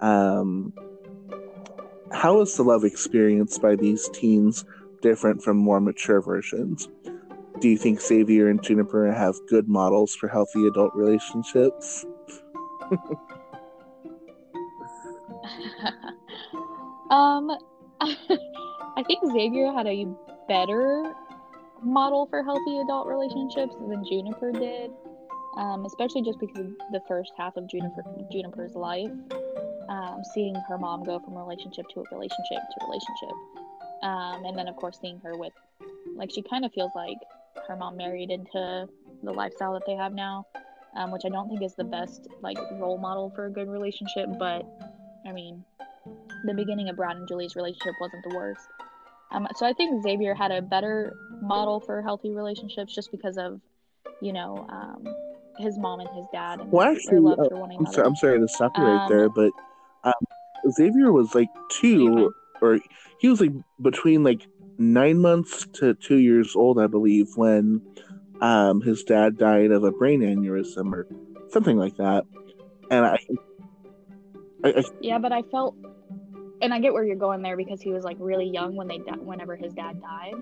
Um, how is the love experience by these teens different from more mature versions? Do you think Xavier and Juniper have good models for healthy adult relationships? um, I think Xavier had a better model for healthy adult relationships than Juniper did, um, especially just because of the first half of Juniper Juniper's life, um, seeing her mom go from relationship to relationship to relationship, um, and then of course seeing her with, like she kind of feels like her mom married into the lifestyle that they have now, um, which I don't think is the best like role model for a good relationship, but I mean, the beginning of Brad and Julie's relationship wasn't the worst. Um, so I think Xavier had a better model for healthy relationships just because of, you know, um, his mom and his dad. And well, actually, uh, I'm, sorry, I'm, sorry, to stop you right there, but um, Xavier was like two, or he was like between like nine months to two years old, I believe, when um, his dad died of a brain aneurysm or something like that. And I, I, I yeah, but I felt and I get where you're going there because he was like really young when they whenever his dad died.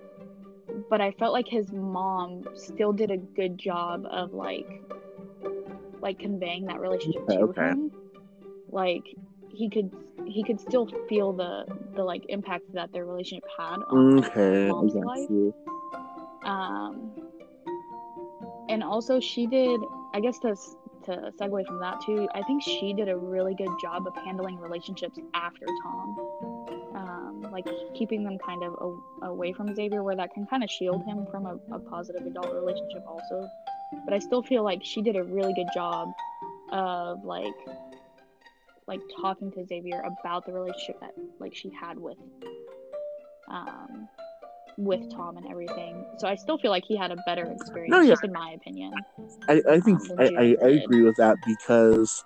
But I felt like his mom still did a good job of like like conveying that relationship to okay. him. Like he could he could still feel the the like impact that their relationship had on okay, mom's life. You. Um and also she did I guess to to segue from that too, I think she did a really good job of handling relationships after Tom. Um, like keeping them kind of a- away from Xavier, where that can kind of shield him from a, a positive adult relationship, also. But I still feel like she did a really good job of like like talking to Xavier about the relationship that like she had with um with Tom and everything. So I still feel like he had a better experience, no, yeah. just in my opinion. I, I think um, I, I, I, agree with that because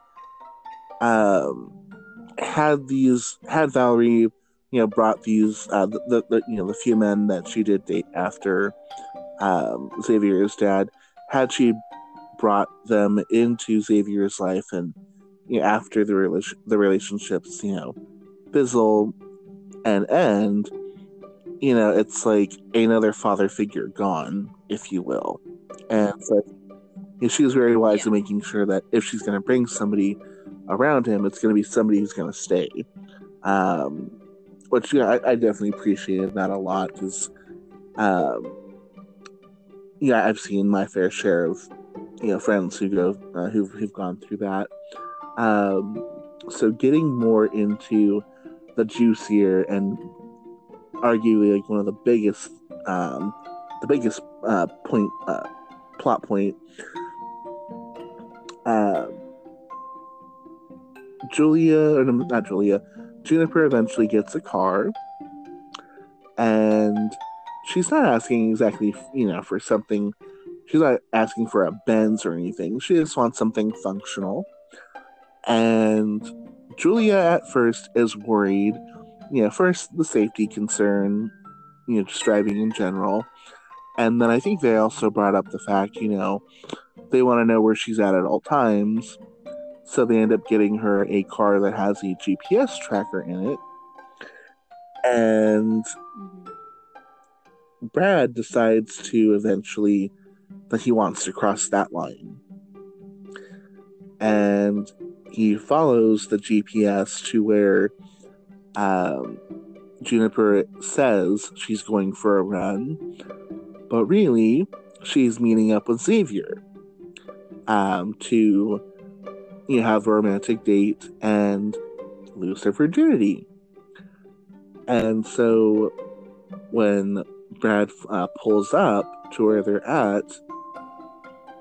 um, had these had Valerie, you know, brought these uh, the, the, the you know the few men that she did date after um, Xavier's dad, had she brought them into Xavier's life and you know, after the relation the relationships you know fizzle and end you know, it's like another father figure gone, if you will. And so you know, she was very wise yeah. in making sure that if she's going to bring somebody around him, it's going to be somebody who's going to stay. Um, which yeah, I, I, definitely appreciated that a lot because, um, yeah, I've seen my fair share of you know friends who go uh, who've who've gone through that. Um, so getting more into the juicier and arguably like one of the biggest, um, the biggest uh, point, uh, plot point um, Julia, or not Julia, Juniper eventually gets a car, and she's not asking exactly, you know, for something. She's not asking for a Benz or anything. She just wants something functional. And Julia at first is worried. You know, first the safety concern, you know, just driving in general. And then I think they also brought up the fact, you know, they want to know where she's at at all times. So they end up getting her a car that has a GPS tracker in it. And mm-hmm. Brad decides to eventually that he wants to cross that line. And he follows the GPS to where um, Juniper says she's going for a run, but really she's meeting up with Xavier um, to you know, have a romantic date and lose her virginity. And so when Brad uh, pulls up to where they're at,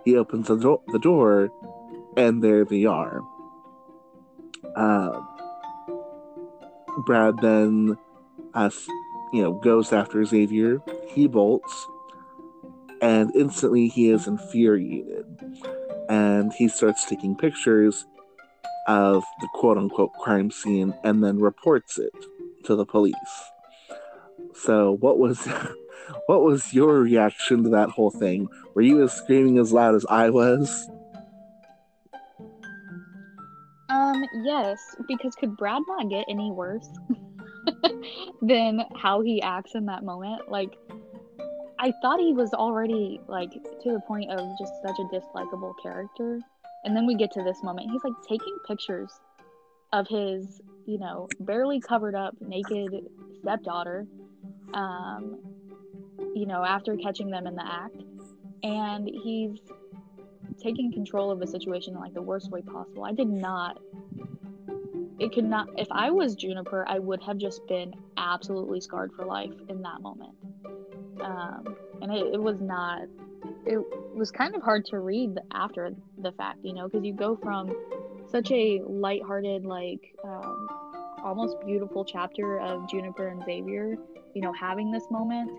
he opens the, do- the door, and there they are. Uh, Brad then, uh, you know, goes after Xavier. He bolts, and instantly he is infuriated and he starts taking pictures of the quote unquote crime scene and then reports it to the police. So what was what was your reaction to that whole thing? Were you as screaming as loud as I was? Um, yes, because could Brad not get any worse than how he acts in that moment? Like I thought he was already like to the point of just such a dislikable character. And then we get to this moment. He's like taking pictures of his, you know, barely covered up naked stepdaughter. Um, you know, after catching them in the act. And he's taking control of the situation in like the worst way possible. I did not it could not if I was Juniper, I would have just been absolutely scarred for life in that moment um, and it, it was not it was kind of hard to read after the fact you know because you go from such a light-hearted like um, almost beautiful chapter of juniper and xavier you know having this moment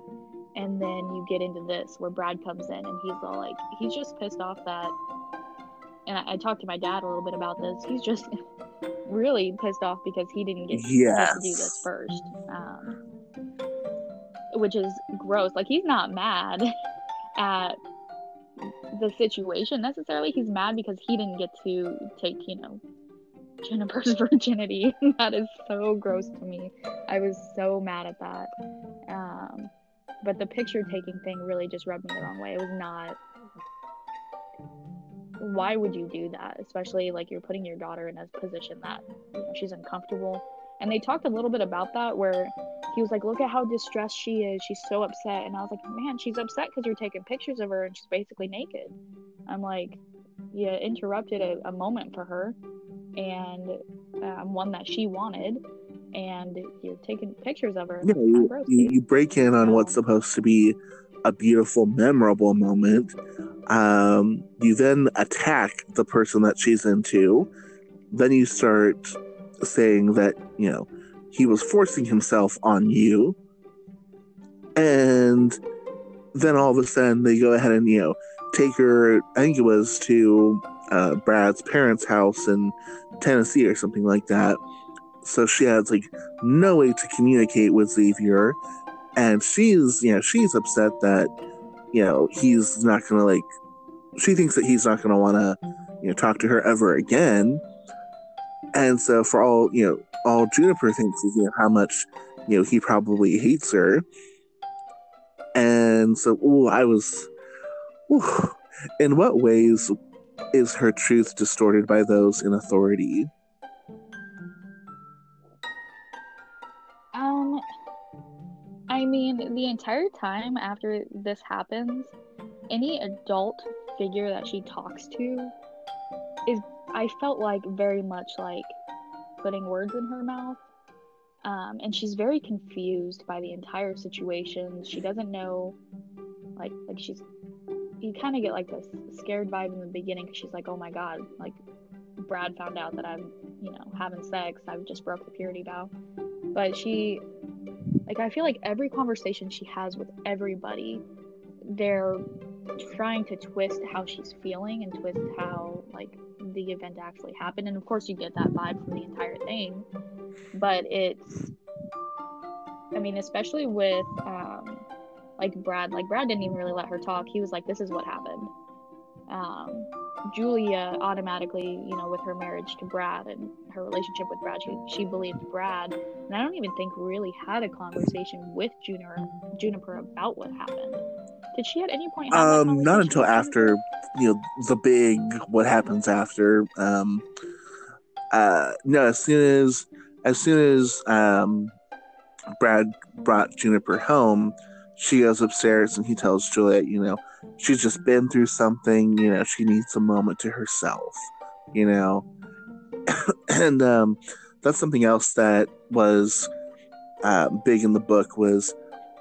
and then you get into this where brad comes in and he's all like he's just pissed off that and I, I talked to my dad a little bit about this he's just really pissed off because he didn't get, yes. to do this first um, which is gross. Like he's not mad at the situation necessarily. He's mad because he didn't get to take, you know, Juniper's virginity. that is so gross to me. I was so mad at that. But the picture taking thing really just rubbed me the wrong way. It was not. Why would you do that? Especially like you're putting your daughter in a position that you know, she's uncomfortable. And they talked a little bit about that where he was like, "Look at how distressed she is. She's so upset." And I was like, "Man, she's upset because you're taking pictures of her and she's basically naked." I'm like, "You interrupted a, a moment for her, and um, one that she wanted, and you're taking pictures of her." Yeah, you, you, you break in on what's supposed to be a beautiful, memorable moment. Um, you then attack the person that she's into. Then you start saying that you know he was forcing himself on you. And then all of a sudden they go ahead and, you know, take her, I think it was to uh, Brad's parents' house in Tennessee or something like that. So she has like no way to communicate with Xavier. And she's, you know, she's upset that, you know, he's not to like, she thinks that he's not to want to, you know, talk to her ever again. And so for all, you know, all Juniper thinks is you know how much you know he probably hates her, and so ooh, I was. Ooh, in what ways is her truth distorted by those in authority? I mean, the entire time after this happens, any adult figure that she talks to is, I felt like very much like putting words in her mouth. Um, and she's very confused by the entire situation. She doesn't know, like, like she's you kind of get like this scared vibe in the beginning because she's like, oh my god, like Brad found out that I'm, you know, having sex. I've just broke the purity vow. But she, like, I feel like every conversation she has with everybody, they're trying to twist how she's feeling and twist how, like, the event actually happened. And of course, you get that vibe from the entire thing. But it's, I mean, especially with, um, like Brad, like Brad didn't even really let her talk. He was like, "This is what happened." Um, Julia automatically, you know, with her marriage to Brad and her relationship with Brad, she, she believed Brad. And I don't even think really had a conversation with Juniper, Juniper about what happened. Did she at any point? um, not until after, you know, the big what happens after. Um, uh, no, as soon as as soon as um, Brad brought Juniper home, she goes upstairs and he tells Juliet, you know, she's just been through something, you know, she needs a moment to herself, you know. and um, that's something else that was uh, big in the book was,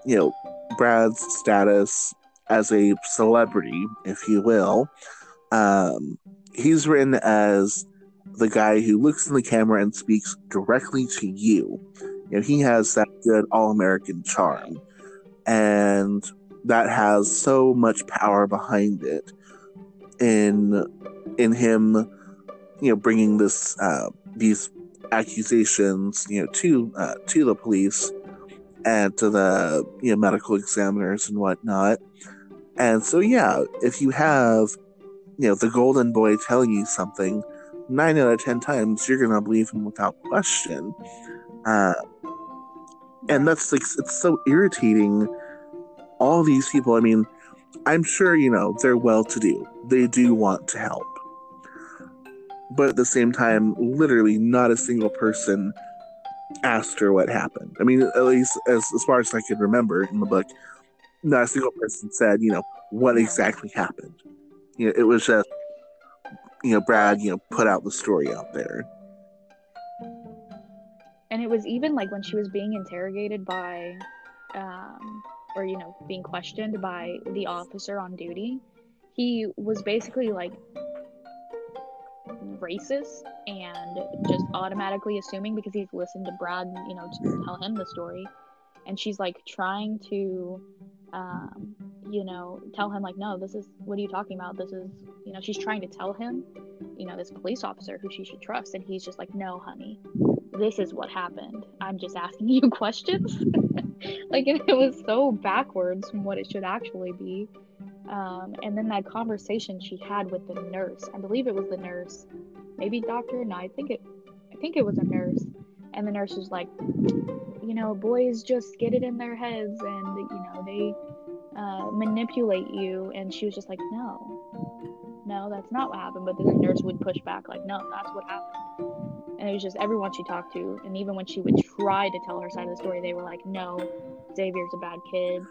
you know, Brad's status as a celebrity, if you will. Um, he's written as the guy who looks in the camera and speaks directly to you. You know, he has that good all American charm and that has so much power behind it in in him you know bringing this uh, these accusations you know to uh, to the police and to the you know medical examiners and whatnot. And so yeah if you have you know the golden boy telling you something nine out of ten times you're gonna believe him without question. Uh, and that's like it's so irritating all these people i mean i'm sure you know they're well to do they do want to help. But at the same time literally not a single person asked her what happened. I mean at least as, as far as i can remember in the book not a single person said you know what exactly happened. You know it was just you know brad you know put out the story out there. And it was even like when she was being interrogated by um or you know being questioned by the officer on duty he was basically like racist and just automatically assuming because he's listened to Brad, you know, to tell him the story. And she's like trying to, um, you know, tell him, like, no, this is what are you talking about? This is, you know, she's trying to tell him, you know, this police officer who she should trust. And he's just like, no, honey, this is what happened. I'm just asking you questions. like it, was so backwards from what it should actually be. Um, and then that conversation she had with the nurse, I believe it was the nurse, maybe doctor. No, I think it, I think it was a nurse. And the nurse was like, you know, boys just get it in their heads, and you know they uh, manipulate you. And she was just like, no, no, that's not what happened. But then the nurse would push back, like, no, that's what happened and it was just everyone she talked to and even when she would try to tell her side of the story they were like no xavier's a bad kid.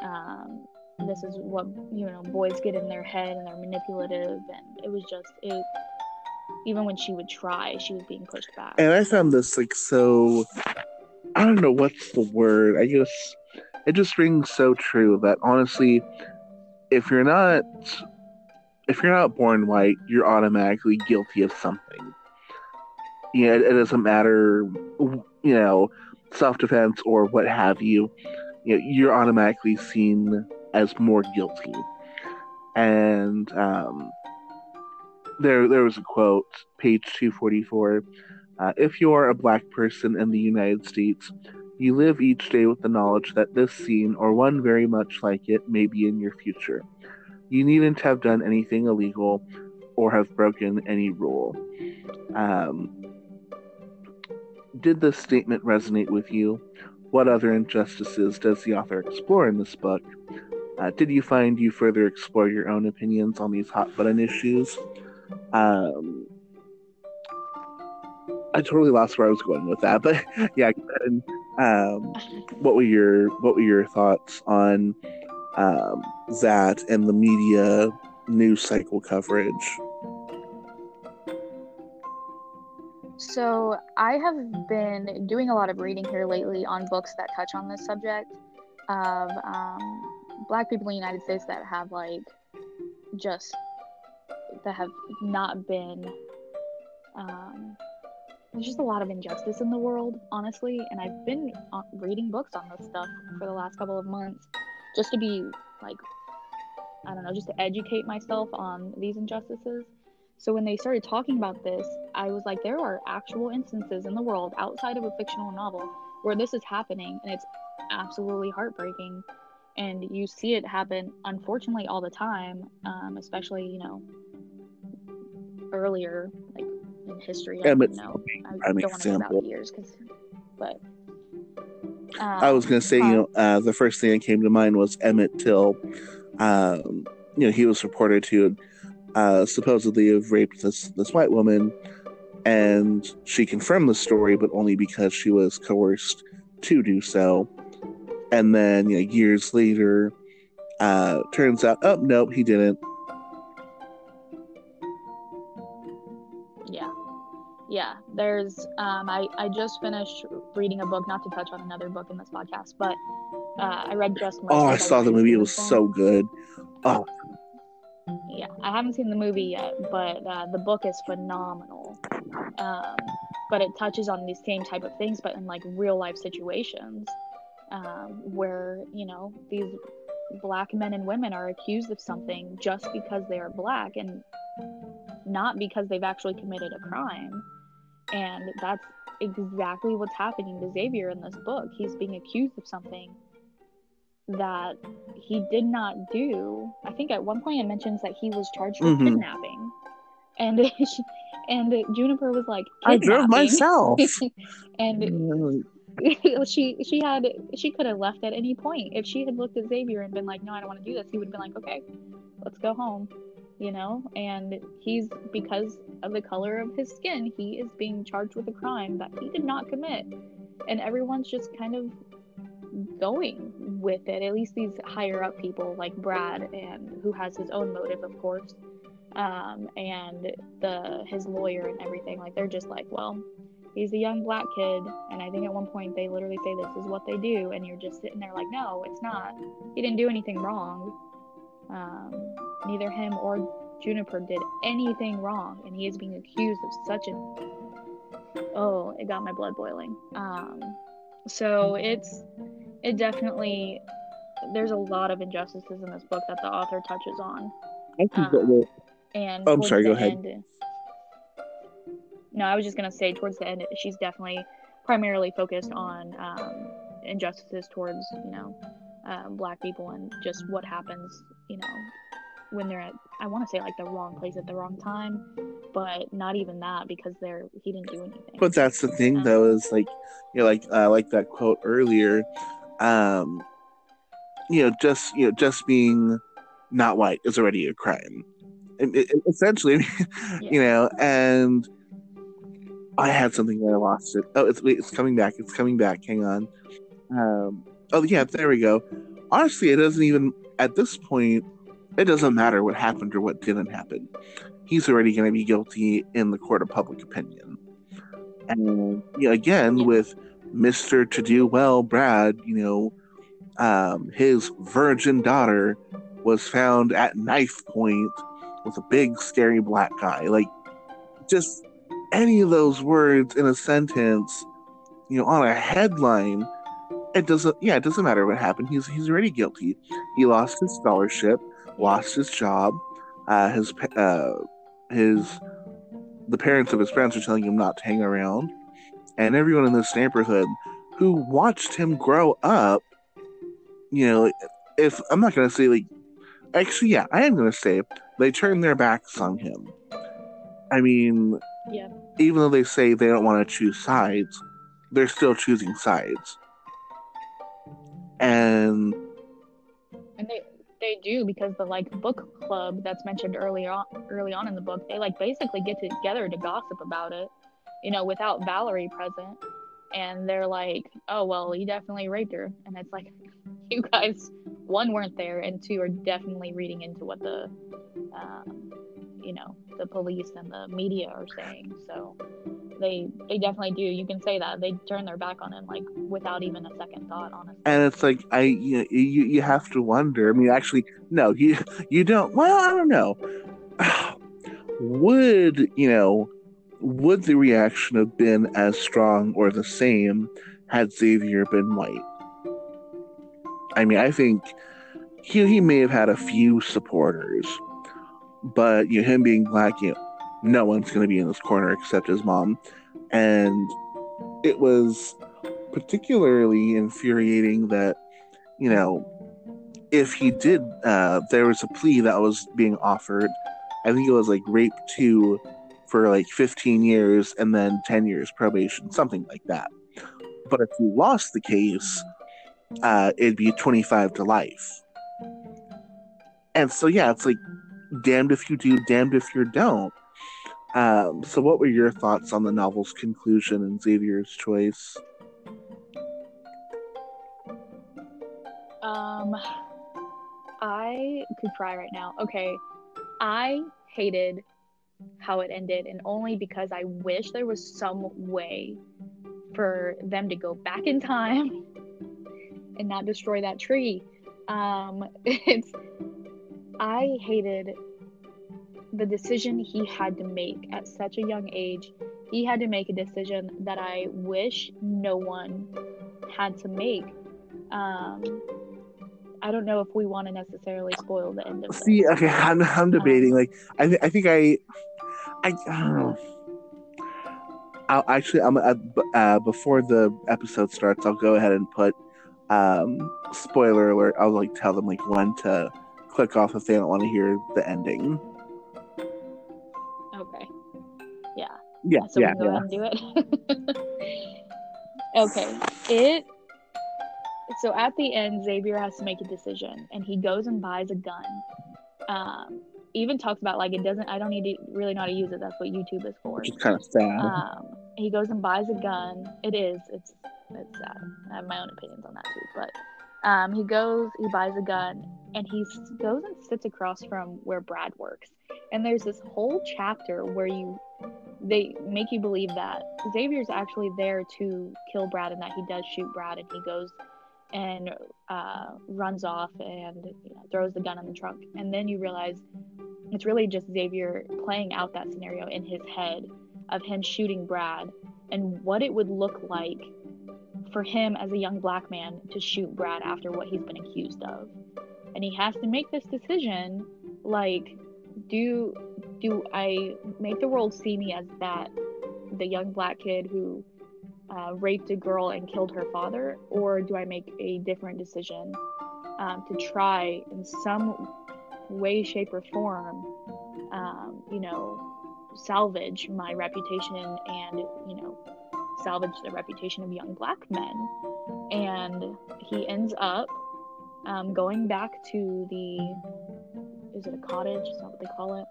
Um, this is what you know boys get in their head and they're manipulative. And it was just it even when she would try she was being pushed back. And i found this like so i don't know what's the word. I just it just rings so true that honestly if you're not if you're not born white you're automatically guilty of something you know, it, it doesn't matter, you know, self defense or what have you. You know, you're automatically seen as more guilty. And um, there, there was a quote, page two forty four. Uh, if you are a black person in the United States, you live each day with the knowledge that this scene or one very much like it may be in your future. You needn't have done anything illegal or have broken any rule. Um, did this statement resonate with you? What other injustices does the author explore in this book? Uh, did you find you further explore your own opinions on these hot button issues? Um, I totally lost where I was going with that, but yeah. And, um, what were your what were your thoughts on um, that and the media news cycle coverage? So, I have been doing a lot of reading here lately on books that touch on this subject of um, black people in the United States that have like just that have not been um, there's just a lot of injustice in the world honestly and i've been uh, reading books on this stuff for the last couple of months just to be like i don't know just to educate myself on these injustices so when they started talking about this i was like there are actual instances in the world outside of a fictional novel where this is happening and it's absolutely heartbreaking and you see it happen unfortunately all the time um, especially you know earlier like in history i Emmett don't know i prime don't want to go example. about years because but um, I was gonna say, you know, uh, the first thing that came to mind was Emmett Till. Um, you know, he was reported to uh, supposedly have raped this this white woman, and she confirmed the story, but only because she was coerced to do so. And then, you know, years later, uh, turns out, oh nope, he didn't. yeah yeah there's um i i just finished reading a book not to touch on another book in this podcast but uh, i read just Oh, I saw the movie; it was so good. Oh, yeah i haven't seen the movie yet but uh, the book is phenomenal. Um, but it touches on these same type of things but in like real life situations um, where you know these black men and women are accused of something just because they are black and not because they've actually committed a crime. And that's exactly what's happening to Xavier in this book. He's being accused of something that he did not do. I think at one point it mentions that he was charged with Mhm. kidnapping, and she, and Juniper was like, I drove myself. and she she had she could have left at any point if she had looked at Xavier and been like, "No, I don't want to do this." He would have been like, "Okay, let's go home," you know. And he's because of the color of his skin, he is being charged with a crime that he did not commit, and everyone's just kind of going with it. At least these higher up people like Brad, and who has his own motive, of course, um, and the his lawyer and everything. Like they're just like, well, he's a young black kid, and I think at one point they literally say this is what they do, and you're just sitting there like, no, it's not. He didn't do anything wrong. Um, neither him or Juniper did anything wrong, and he is being accused of such a. Oh, it got my blood boiling. Um, so it's it definitely there's a lot of injustices in this book that the author touches on I think that Um, will- and Oh, I'm sorry, go ahead. end- no i was just going to say towards the end she's definitely primarily focused on um, injustices towards you know um, black people and just what happens you know when they're at i want to say like the wrong place at the wrong time but not even that because they're he didn't do anything But that's the thing, though, is like, you know, like uh, like that quote earlier. Um, you know, just you know, just being not white is already a crime. It, it, essentially, you know, and I had something that I lost it. Oh, it's wait, it's coming back. It's coming back. Hang on. Um, oh yeah, there we go. Honestly, it doesn't even at this point. It doesn't matter what happened or what didn't happen. He's already going to be guilty in the court of public opinion. And you know, again, Yeah. with Mister To Do Well, Brad, you know, um, his virgin daughter was found at knife point with a big, scary black guy. Like, just any of those words in a sentence, you know, on a headline, it doesn't. Yeah, it doesn't matter what happened. He's he's already guilty. He lost his scholarship, lost his job. Uh, his uh, his the parents of his friends are telling him not to hang around, and everyone in this neighborhood who watched him grow up. You know, if I'm not gonna say like, actually, yeah, I am gonna say they turned their backs on him. I mean, Yeah. even though they say they don't want to choose sides, they're still choosing sides. And and they they do because the like book club that's mentioned early on early on in the book they like basically get together to gossip about it you know without valerie present and they're like oh well he definitely raped her and it's like you guys one weren't there and two are definitely reading into what the um, you know the police and the media are saying. So they they definitely do. You can say that they turn their back on him like without even a second thought, honestly. And it's like I you you, you have to wonder. I mean, actually, no, you you don't. Well, I don't know. Would you know? Would the reaction have been as strong or the same had Xavier been white? I mean, I think he he may have had a few supporters, but you know, him being black, you know, no one's going to be in this corner except his mom, and it was particularly infuriating that you know if he did, uh, there was a plea that was being offered. I think it was like rape two for like 15 years and then 10 years probation, something like that. But if you lost the case, uh, it'd be 25 to life. And so, yeah, it's like damned if you do, damned if you don't. Um, so, what were your thoughts on the novel's conclusion and Xavier's choice? Um, I could cry right now. Okay, I hated how it ended, and only because I wish there was some way for them to go back in time and not destroy that tree. Um, it's I hated the decision he had to make at such a young age. He had to make a decision that I wish no one had to make. Um, I don't know if we want to necessarily spoil the end of it. See, okay, I'm, I'm debating. Um, like, I, th- I think I, I, I don't know. I'll actually, I'm uh, uh, before the episode starts, I'll go ahead and put um, spoiler alert. I'll like tell them like when to click off if they don't want to hear the ending. Okay. Yeah. Yeah. So yeah, we go yeah. ahead and do it. okay. It. So at the end, Xavier has to make a decision, and he goes and buys a gun. Um, even talks about like it doesn't. I don't need to really know how to use it. That's what YouTube is for. Is kind of sad. Um, he goes and buys a gun. It is. It's. It's sad. I have my own opinions on that too. But um, he goes. He buys a gun, and he goes and sits across from where Brad works. And there's this whole chapter where you they make you believe that Xavier's actually there to kill Brad and that he does shoot Brad and he goes and uh, runs off and you know, throws the gun in the trunk. And then you realize it's really just Xavier playing out that scenario in his head of him shooting Brad and what it would look like for him as a young black man to shoot Brad after what he's been accused of. And he has to make this decision like do do I make the world see me as that the young black kid who uh, raped a girl and killed her father, or do I make a different decision um, to try in some way, shape, or form, um, you know, salvage my reputation and you know, salvage the reputation of young black men? And he ends up um, going back to the is it a cottage? Is that what they call it?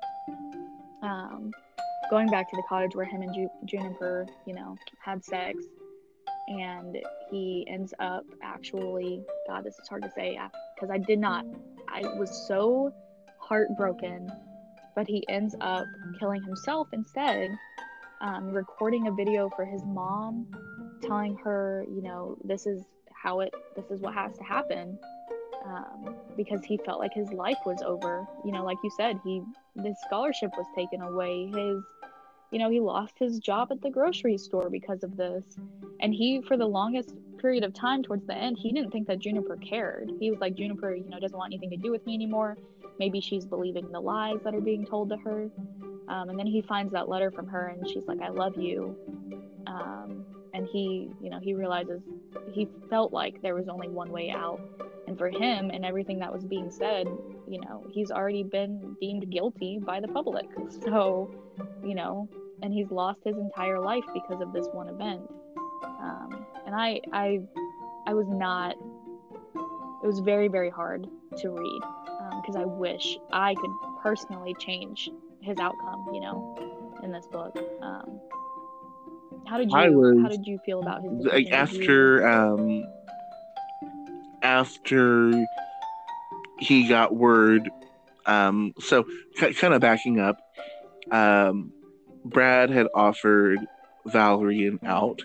Going back to the cottage where him and Ju- Juniper, you know, had sex, and he ends up actually, God, this is hard to say because I did not, I was so heartbroken, but he ends up killing himself instead, um, recording a video for his mom, telling her, you know, this is how it, this is what has to happen um, because he felt like his life was over. You know, like you said, he his scholarship was taken away. His, you know, he lost his job at the grocery store because of this. And he, for the longest period of time towards the end, he didn't think that Juniper cared. He was like, Juniper, you know, doesn't want anything to do with me anymore. Maybe she's believing the lies that are being told to her. Um, and then he finds that letter from her, and she's like, I love you. Um, and he, you know, he realizes he felt like there was only one way out and for him and everything that was being said, you know, he's already been deemed guilty by the public. So, you know, and he's lost his entire life because of this one event. Um, and I, I, I was not. It was very, very hard to read because um, I wish I could personally change his outcome. You know, in this book. Um, how did you? was, how did you feel about his? Like after. Um after he got word. Um, so, c- kind of backing up, um, Brad had offered Valerie an out.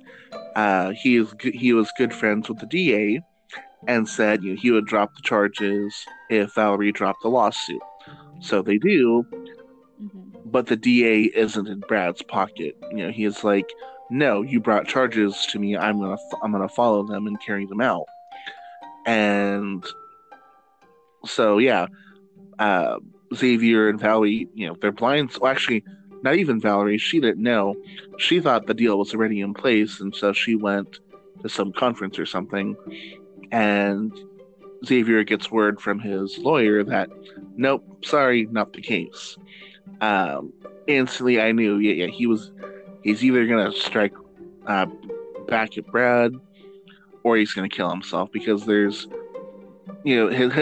Uh, he is he was good friends with the DA, and said you know, he would drop the charges if Valerie dropped the lawsuit. So they do, mm-hmm. but the DA isn't in Brad's pocket. You know, he is like, "No, you brought charges to me. I'm gonna I'm gonna follow them and carry them out." And so yeah, uh, Xavier and Valerie, you know, they're blind. Well, actually, not even Valerie. She didn't know. She thought the deal was already in place, and so she went to some conference or something. And Xavier gets word from his lawyer that, nope, sorry, not the case. Um, instantly, I knew, yeah, yeah, he was, he's either gonna strike uh, back at Brad, or he's gonna kill himself because there's, you know, his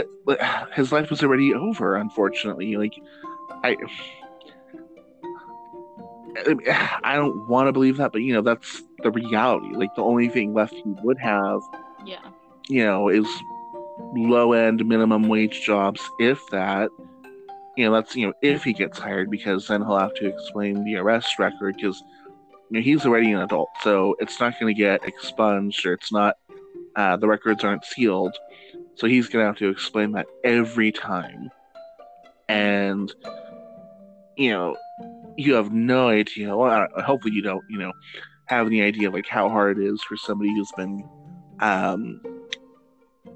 his life was already over. Unfortunately, like I. I don't want to believe that, but you know that's the reality. Like the only thing left he would have, yeah, you know, is low end minimum wage jobs, if that. You know, that's you know if he gets hired, because then he'll have to explain the arrest record, because you know he's already an adult, so it's not going to get expunged or it's not uh, the records aren't sealed, so he's going to have to explain that every time, and you know you have no idea. Well, hopefully you don't, you know, have any idea like how hard it is for somebody who's been um,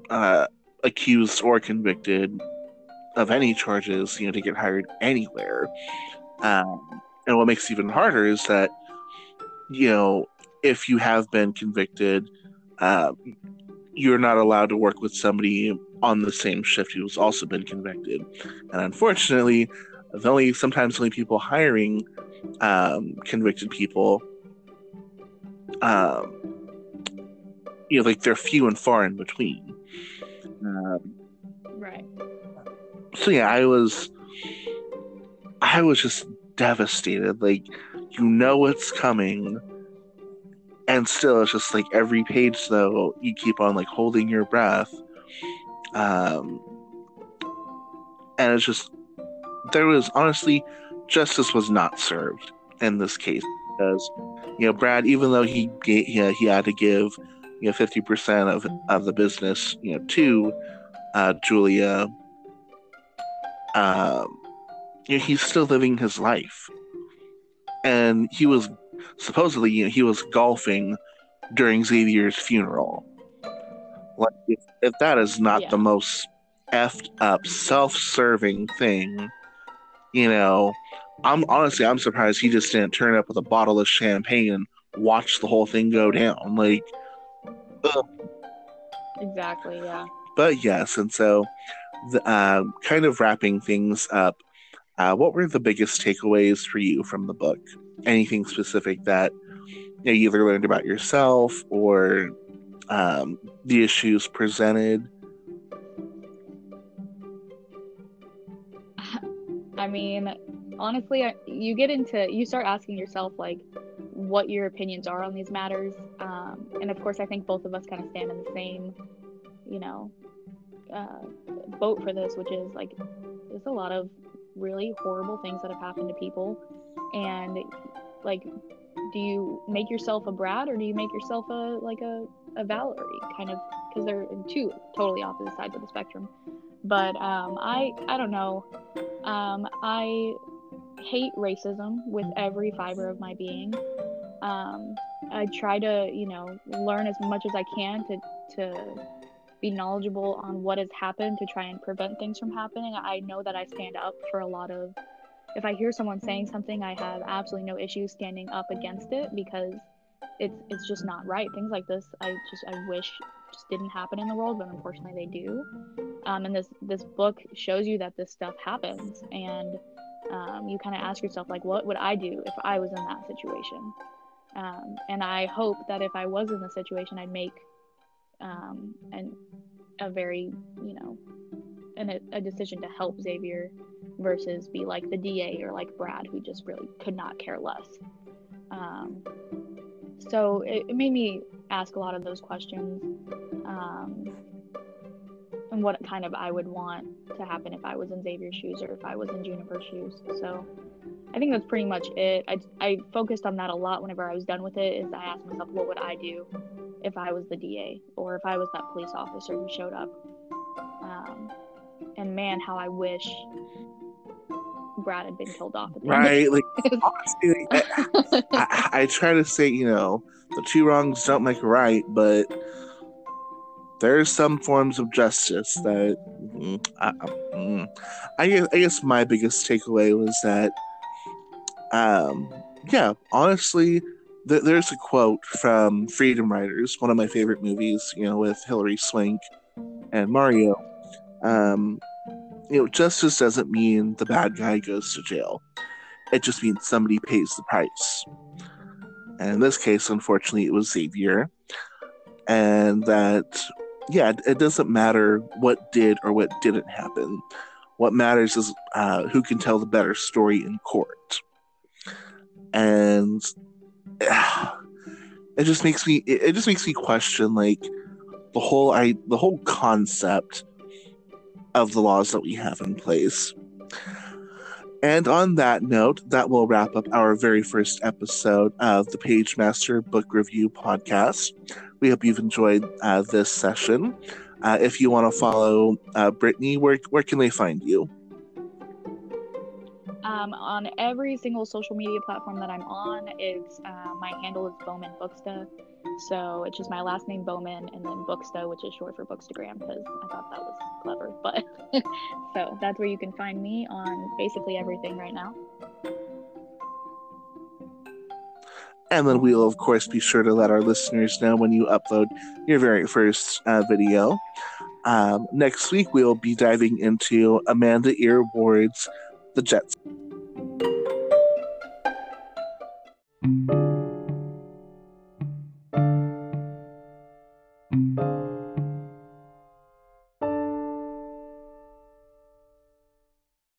uh, accused or convicted of any charges, you know, to get hired anywhere. Um, and what makes it even harder is that, you know, if you have been convicted, uh, you're not allowed to work with somebody on the same shift who's also been convicted. And unfortunately, the only sometimes only people hiring um, convicted people, um, you know, like they're few and far in between. Um, right. So yeah, I was, I was just devastated. Like, you know it's coming, and still, it's just like every page though you keep on like holding your breath. Um, and it's just there was honestly justice was not served in this case because you know Brad, even though he he, he had to give you know fifty percent of of the business you know to uh, Julia, um, you know, he's still living his life, and he was supposedly you know he was golfing during Xavier's funeral. Like if, if that is not yeah. the most effed up, self-serving thing you know, I'm honestly I'm surprised he just didn't turn up with a bottle of champagne and watch the whole thing go down. Like, ugh. exactly, yeah. But yes, and so, the, uh, kind of wrapping things up. Uh, what were the biggest takeaways for you from the book? Anything specific that you, know, either learned about yourself or um, the issues presented? I mean, honestly, you get into, you start asking yourself, like, what your opinions are on these matters. Um, and of course, I think both of us kind of stand in the same, you know, uh, boat for this, which is like, there's a lot of really horrible things that have happened to people. And, like, do you make yourself a Brad or do you make yourself a, like, a, a Valerie? Kind of, because they're two totally opposite sides of the spectrum. But um, I, I don't know. Um, I hate racism with every fiber of my being. Um, I try to, you know, learn as much as I can to to be knowledgeable on what has happened to try and prevent things from happening. I know that I stand up for a lot of. If I hear someone saying something, I have absolutely no issue standing up against it because it's it's just not right. Things like this, I just I wish just didn't happen in the world, but unfortunately they do. Um, and this this book shows you that this stuff happens, and um, you kind of ask yourself like, what would I do if I was in that situation? Um, and I hope that if I was in the situation, I'd make um, an, a very you know an, a decision to help Xavier versus be like the DA or like Brad, who just really could not care less. Um, so it, it, made me ask a lot of those questions um, and what kind of I would want to happen if I was in Xavier's shoes or if I was in Juniper's shoes. So I think that's pretty much it. I, I focused on that a lot whenever I was done with it. Is I asked myself, what would I do if I was the DA or if I was that police officer who showed up? Um, and man, how I wish Brad had been killed off. At the right, like honestly, I, I, I try to say, you know, the two wrongs don't make a right, but there's some forms of justice that mm, I, mm, I, guess, I guess my biggest takeaway was that um, yeah, honestly, th- there's a quote from Freedom Writers, one of my favorite movies, you know, with Hilary Swank and Mario. Um, you know, justice doesn't mean the bad guy goes to jail. It just means somebody pays the price. And in this case, unfortunately, it was Xavier. And that, yeah, it doesn't matter what did or what didn't happen. What matters is uh, who can tell the better story in court and it just makes me it just makes me question like the whole I the whole concept of the laws that we have in place. And on that note, that will wrap up our very first episode of the Page Master Book Review podcast. We hope you've enjoyed uh, this session. Uh, if you want to follow uh, Brittany, where, where can they find you? Um, on every single social media platform that I'm on, it's uh, my handle is Bowman Booksta. So it's just my last name Bowman and then Booksta, which is short for Bookstagram, because I thought that was clever. But so that's where you can find me on basically everything right now. And then we'll, of course, be sure to let our listeners know when you upload your very first uh, video. Um, next week, we'll be diving into Amanda Eyre Ward's The Jets.